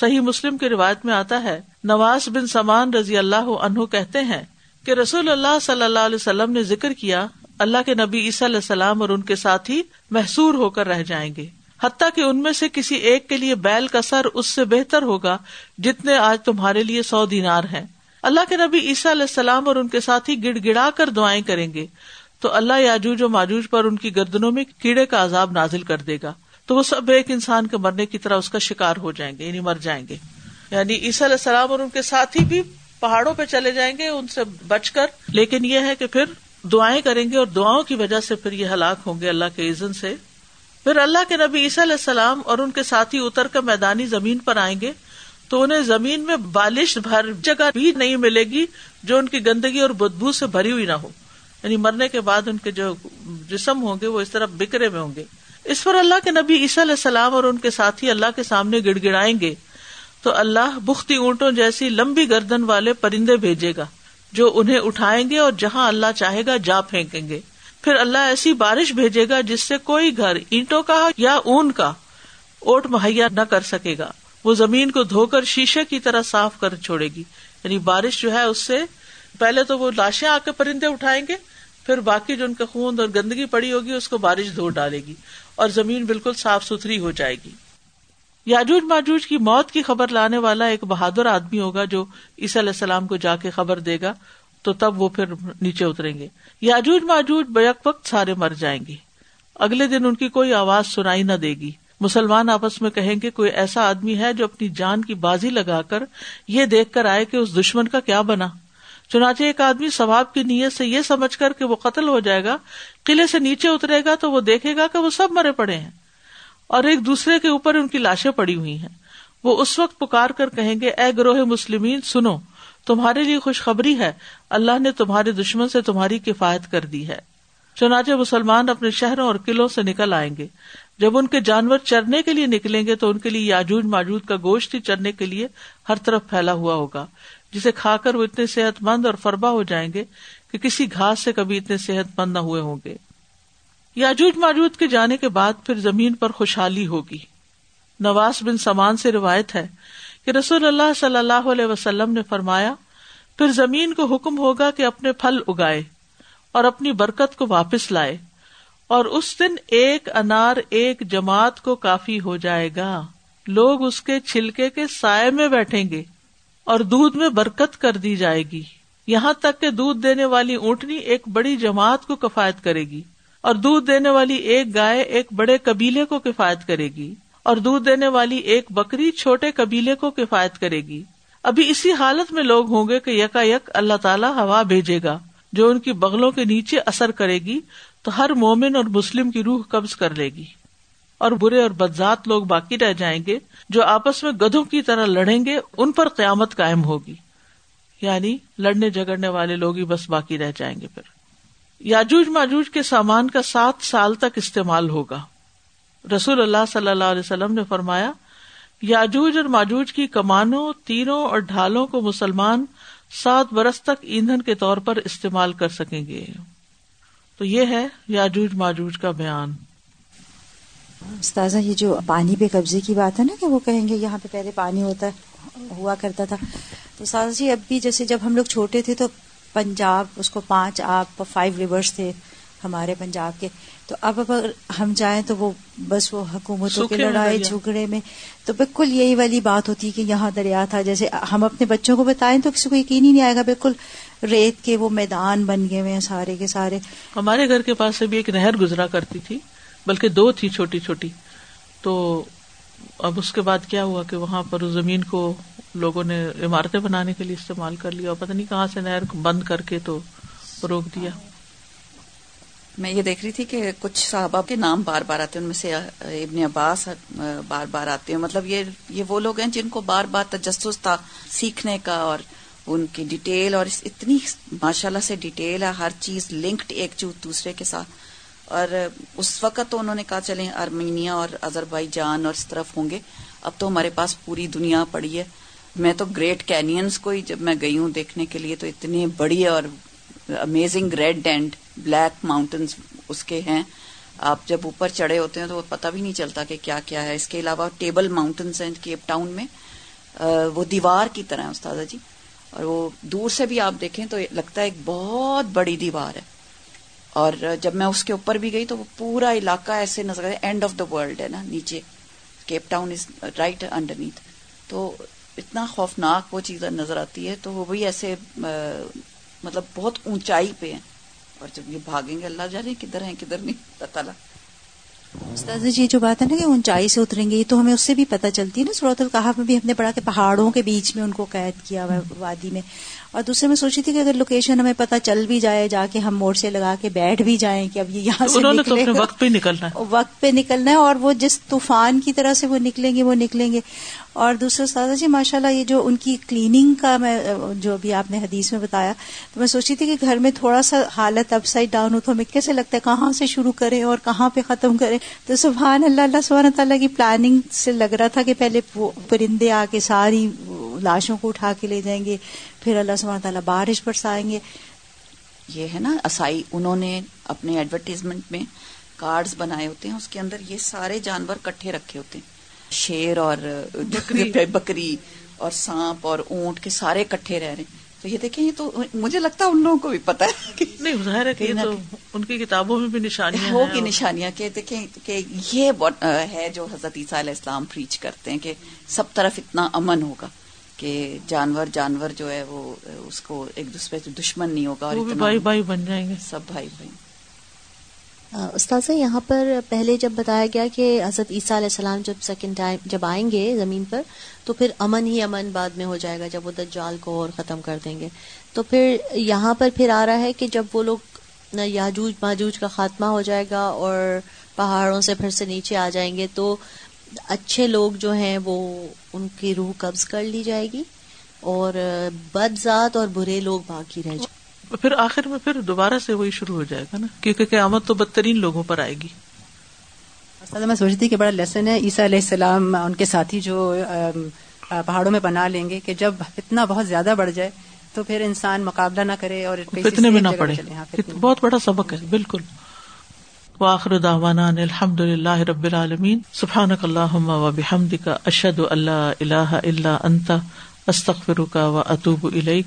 صحیح مسلم کی روایت میں آتا ہے نواز بن سمان رضی اللہ عنہ کہتے ہیں کہ رسول اللہ صلی اللہ علیہ وسلم نے ذکر کیا، اللہ کے نبی عیسی علیہ السلام اور ان کے ساتھی محسور ہو کر رہ جائیں گے۔ حتیٰ کہ ان میں سے کسی ایک کے لیے بیل کا سر اس سے بہتر ہوگا جتنے آج تمہارے لیے سو دینار ہیں۔ اللہ کے نبی عیسیٰ علیہ السلام اور ان کے ساتھی گڑ گڑا کر دعائیں کریں گے۔ تو اللہ یاجوج و ماجوج پر ان کی گردنوں میں کیڑے کا عذاب نازل کر دے گا۔ تو وہ سب ایک انسان کے مرنے کی طرح اس کا شکار ہو جائیں گے یعنی مر جائیں گے۔ یعنی عیسیٰ علیہ السلام اور ان کے ساتھی بھی پہاڑوں پہ چلے جائیں گے، ان سے بچ کر۔ لیکن یہ ہے کہ پھر دعائیں کریں گے اور دعاؤں کی وجہ سے پھر یہ ہلاک ہوں گے اللہ کے عزن سے۔ پھر اللہ کے نبی عیسیٰ علیہ السلام اور ان کے ساتھی اتر کر میدانی زمین پر آئیں گے تو انہیں زمین میں بالش بھر جگہ بھی نہیں ملے گی جو ان کی گندگی اور بدبو سے بھری ہوئی نہ ہو۔ یعنی مرنے کے بعد ان کے جو جسم ہوں گے وہ اس طرح بکرے میں ہوں گے۔ اس پر اللہ کے نبی عیسیٰ علیہ السلام اور ان کے ساتھی اللہ کے سامنے گڑ گڑائیں گے۔ تو اللہ بختی اونٹوں جیسی لمبی گردن والے پرندے بھیجے گا، جو انہیں اٹھائیں گے اور جہاں اللہ چاہے گا جا پھینکیں گے۔ پھر اللہ ایسی بارش بھیجے گا جس سے کوئی گھر اینٹوں کا یا اون کا اوٹ مہیا نہ کر سکے گا۔ وہ زمین کو دھو کر شیشے کی طرح صاف کر چھوڑے گی۔ یعنی بارش جو ہے اس سے پہلے تو وہ لاشیں آ کے پرندے اٹھائیں گے، پھر باقی جو ان کا خون اور گندگی پڑی ہوگی اس کو بارش دھو ڈالے گی اور زمین بالکل صاف ستھری ہو جائے گی۔ یاجوج ماجوج کی موت کی خبر لانے والا ایک بہادر آدمی ہوگا جو عیسی علیہ السلام کو جا کے خبر دے گا، تو تب وہ پھر نیچے اتریں گے۔ یاجوج ماجوج بیک وقت سارے مر جائیں گے۔ اگلے دن ان کی کوئی آواز سنائی نہ دے گی۔ مسلمان آپس میں کہیں گے، کوئی ایسا آدمی ہے جو اپنی جان کی بازی لگا کر یہ دیکھ کر آئے کہ اس دشمن کا کیا بنا۔ چنانچہ ایک آدمی ثواب کی نیت سے یہ سمجھ کر کہ وہ قتل ہو جائے گا، قلعے سے نیچے اترے گا تو وہ دیکھے گا کہ وہ سب مرے پڑے ہیں۔ اور ایک دوسرے کے اوپر ان کی لاشیں پڑی ہوئی ہیں۔ وہ اس وقت پکار کر کہیں گے، اے گروہ مسلمین، سنو، تمہارے لیے خوشخبری ہے۔ اللہ نے تمہارے دشمن سے تمہاری کفایت کر دی ہے۔ چنانچہ مسلمان اپنے شہروں اور قلعوں سے نکل آئیں گے۔ جب ان کے جانور چرنے کے لیے نکلیں گے تو ان کے لیے یاجوج ماجود کا گوشت ہی چرنے کے لیے ہر طرف پھیلا ہوا ہوگا، جسے کھا کر وہ اتنے صحت مند اور فربا ہو جائیں گے کہ کسی گھاس سے کبھی اتنے صحت مند نہ ہوئے ہوں گے۔ یاجوج ماجود کے جانے کے بعد پھر زمین پر خوشحالی ہوگی۔ نواز بن سمان سے روایت ہے کہ رسول اللہ صلی اللہ علیہ وسلم نے فرمایا، پھر زمین کو حکم ہوگا کہ اپنے پھل اگائے اور اپنی برکت کو واپس لائے اور اس دن ایک انار، ایک جماعت کو کافی ہو جائے گا۔ لوگ اس کے چھلکے کے سائے میں بیٹھیں گے اور دودھ میں برکت کر دی جائے گی۔ یہاں تک کہ دودھ دینے والی اونٹنی ایک بڑی جماعت کو کفایت کرے گی۔ اور دودھ دینے والی ایک گائے ایک بڑے قبیلے کو کفایت کرے گی، اور دودھ دینے والی ایک بکری چھوٹے قبیلے کو کفایت کرے گی۔ ابھی اسی حالت میں لوگ ہوں گے کہ یکا یک اللہ تعالیٰ ہوا بھیجے گا، جو ان کی بغلوں کے نیچے اثر کرے گی تو ہر مومن اور مسلم کی روح قبض کر لے گی۔ اور برے اور بدذات لوگ باقی رہ جائیں گے، جو آپس میں گدھوں کی طرح لڑیں گے، ان پر قیامت قائم ہوگی۔ یعنی لڑنے جگڑنے والے لوگ ہی بس باقی رہ جائیں گے پھر۔ یاجوج ماجوج کے سامان کا سات سال تک استعمال ہوگا۔ رسول اللہ صلی اللہ علیہ وسلم نے فرمایا، یاجوج اور ماجوج کی کمانوں، تیروں اور ڈھالوں کو مسلمان سات برس تک ایندھن کے طور پر استعمال کر سکیں گے۔ تو یہ ہے یاجوج ماجوج کا بیان۔ استاذہ، یہ جو پانی پہ قبضے کی بات ہے نا کہ وہ کہیں گے، یہاں پہ پہلے پانی ہوتا، ہوا کرتا تھا۔ تو استاذہ جی اب بھی جیسے جب ہم لوگ چھوٹے تھے تو پنجاب اس کو پانچ آپ فائیو ریورس تھے ہمارے پنجاب کے۔ تو اب اگر ہم جائیں تو وہ بس وہ حکومتوں کے لڑائی جھگڑے میں۔ تو بالکل یہی والی بات ہوتی ہے کہ یہاں دریا تھا۔ جیسے ہم اپنے بچوں کو بتائیں تو کسی کو یقین ہی نہیں آئے گا۔ بالکل ریت کے وہ میدان بن گئے ہوئے سارے کے سارے۔ ہمارے گھر کے پاس سے بھی ایک نہر گزرا کرتی تھی بلکہ دو تھی چھوٹی چھوٹی۔ تو اب اس کے بعد کیا ہوا کہ وہاں پر زمین کو لوگوں نے عمارتیں بنانے کے لیے استعمال کر لیا اور پتہ نہیں کہاں سے نہر بند کر کے تو روک دیا۔ میں یہ دیکھ رہی تھی کہ کچھ صحابہ کے نام بار بار آتے ہیں، ان میں سے ابن عباس بار بار آتے ہیں۔ مطلب یہ یہ وہ لوگ ہیں جن کو بار بار تجسس تھا سیکھنے کا اور ان کی ڈیٹیل اور اتنی ماشاء اللہ سے ڈیٹیل ہے، ہر چیز لنکڈ ایک دوسرے کے ساتھ۔ اور اس وقت تو انہوں نے کہا چلیں ارمینیا اور اظہر جان اور اس طرف ہوں گے۔ اب تو ہمارے پاس پوری دنیا پڑی ہے۔ میں تو گریٹ کینینس کو ہی جب میں گئی ہوں دیکھنے کے لیے تو اتنے بڑی اور amazing red and black mountains اس کے ہیں۔ آپ جب اوپر چڑھے ہوتے ہیں تو پتہ بھی نہیں چلتا کہ کیا کیا ہے۔ اس کے علاوہ ٹیبل ماؤنٹنس ہیں کیپ ٹاؤن میں۔ وہ دیوار کی طرح ہے استاذہ جی۔ اور وہ دور سے بھی آپ دیکھیں تو لگتا ہے ایک بہت بڑی دیوار ہے۔ اور جب میں اس کے اوپر بھی گئی تو وہ پورا علاقہ ایسے نظر اینڈ آف دا ورلڈ ہے نا، نیچے۔ Cape Town is right underneath تو اتنا خوفناک وہ چیز نظر آتی ہے تو وہ بھی ایسے مطلب بہت اونچائی پہ ہیں۔ اور جب یہ بھاگیں گے اللہ جانے کدھر ہیں کدھر نہیں اللہ تعالیٰ۔ استاد جی جو بات ہے نا کہ اونچائی سے اتریں گے یہ تو ہمیں اس سے بھی پتہ چلتی ہے نا صورت القحف میں بھی ہم نے پڑھا کہ پہاڑوں کے بیچ میں ان کو قید کیا ہوا وادی میں۔ اور دوسرے میں سوچی تھی کہ اگر لوکیشن ہمیں پتہ چل بھی جائے جا کے ہم موڑ سے لگا کے بیٹھ بھی جائیں کہ اب یہ یہاں سے وقت پہ نکلنا ہے۔ وقت پہ نکلنا ہے اور وہ جس طوفان کی طرح سے وہ نکلیں گے وہ نکلیں گے۔ اور دوسرے استاد جی ماشاء اللہ یہ جو ان کی کلیننگ کا میں، جو بھی آپ نے حدیث میں بتایا، تو میں سوچی تھی کہ گھر میں تھوڑا سا حالت اپ سائڈ ڈاؤن ہو تو ہمیں کیسے لگتا ہے، کہاں سے شروع کریں اور کہاں پہ ختم کریں؟ تو سبحان اللہ اللہ سبحانہ تعالیٰ کی پلاننگ سے لگ رہا تھا کہ پہلے پرندے آ کے ساری لاشوں کو اٹھا کے لے جائیں گے، پھر اللہ سبحانہ تعالیٰ بارش برسائیں گے۔ یہ ہے نا اسائی انہوں نے اپنے ایڈورٹیزمنٹ میں کارڈز بنائے ہوتے ہیں، اس کے اندر یہ سارے جانور کٹھے رکھے ہوتے ہیں۔ شیر اور بکری. اور سانپ اور اونٹ کے سارے کٹھے رہ رہے ہیں۔ تو یہ دیکھیں یہ تو مجھے لگتا ہے ان لوگوں کو بھی پتا ہے نہیں ظاہر ہے کہ ان کی کتابوں میں بھی نشانیاں ہوگی نشانیاں کہ دیکھیں کہ یہ ہے جو حضرت عیسیٰ علیہ السلام پریچ کرتے ہیں کہ سب طرف اتنا امن ہوگا کہ جانور جانور جو ہے وہ اس کو ایک دوسرے سے دشمن نہیں ہوگا اور بھائی بھائی بن جائیں گے۔ سب بھائی بھائی۔ استاذ یہاں پر پہلے جب بتایا گیا کہ حضرت عیسیٰ علیہ السلام جب سیکنڈ ٹائم جب آئیں گے زمین پر، تو پھر امن ہی امن بعد میں ہو جائے گا جب وہ دجال کو اور ختم کر دیں گے۔ تو پھر یہاں پر پھر آ رہا ہے کہ جب وہ لوگ یاجوج ماجوج کا خاتمہ ہو جائے گا اور پہاڑوں سے پھر سے نیچے آ جائیں گے، تو اچھے لوگ جو ہیں وہ ان کی روح قبض کر لی جائے گی اور بد ذات اور برے لوگ باقی رہ جائیں پھر آخر میں پھر دوبارہ سے وہی شروع ہو جائے گا نا کیونکہ قیامت تو بدترین لوگوں پر آئے گی۔ میں سوچتی کہ بڑا لیسن ہے عیسیٰ علیہ السلام ان کے ساتھی جو پہاڑوں میں بنا لیں گے کہ جب اتنا بہت زیادہ بڑھ جائے تو پھر انسان مقابلہ نہ کرے اور فتنے میں نہ پڑے۔ بہت بڑا سبق ہے بالکل۔ واخر دعوانا الحمد للہ رب العالمین۔ سبحانک اللہم و بحمدک اشہد اللہ الہ الا انت استغفرک و اتوب الیک۔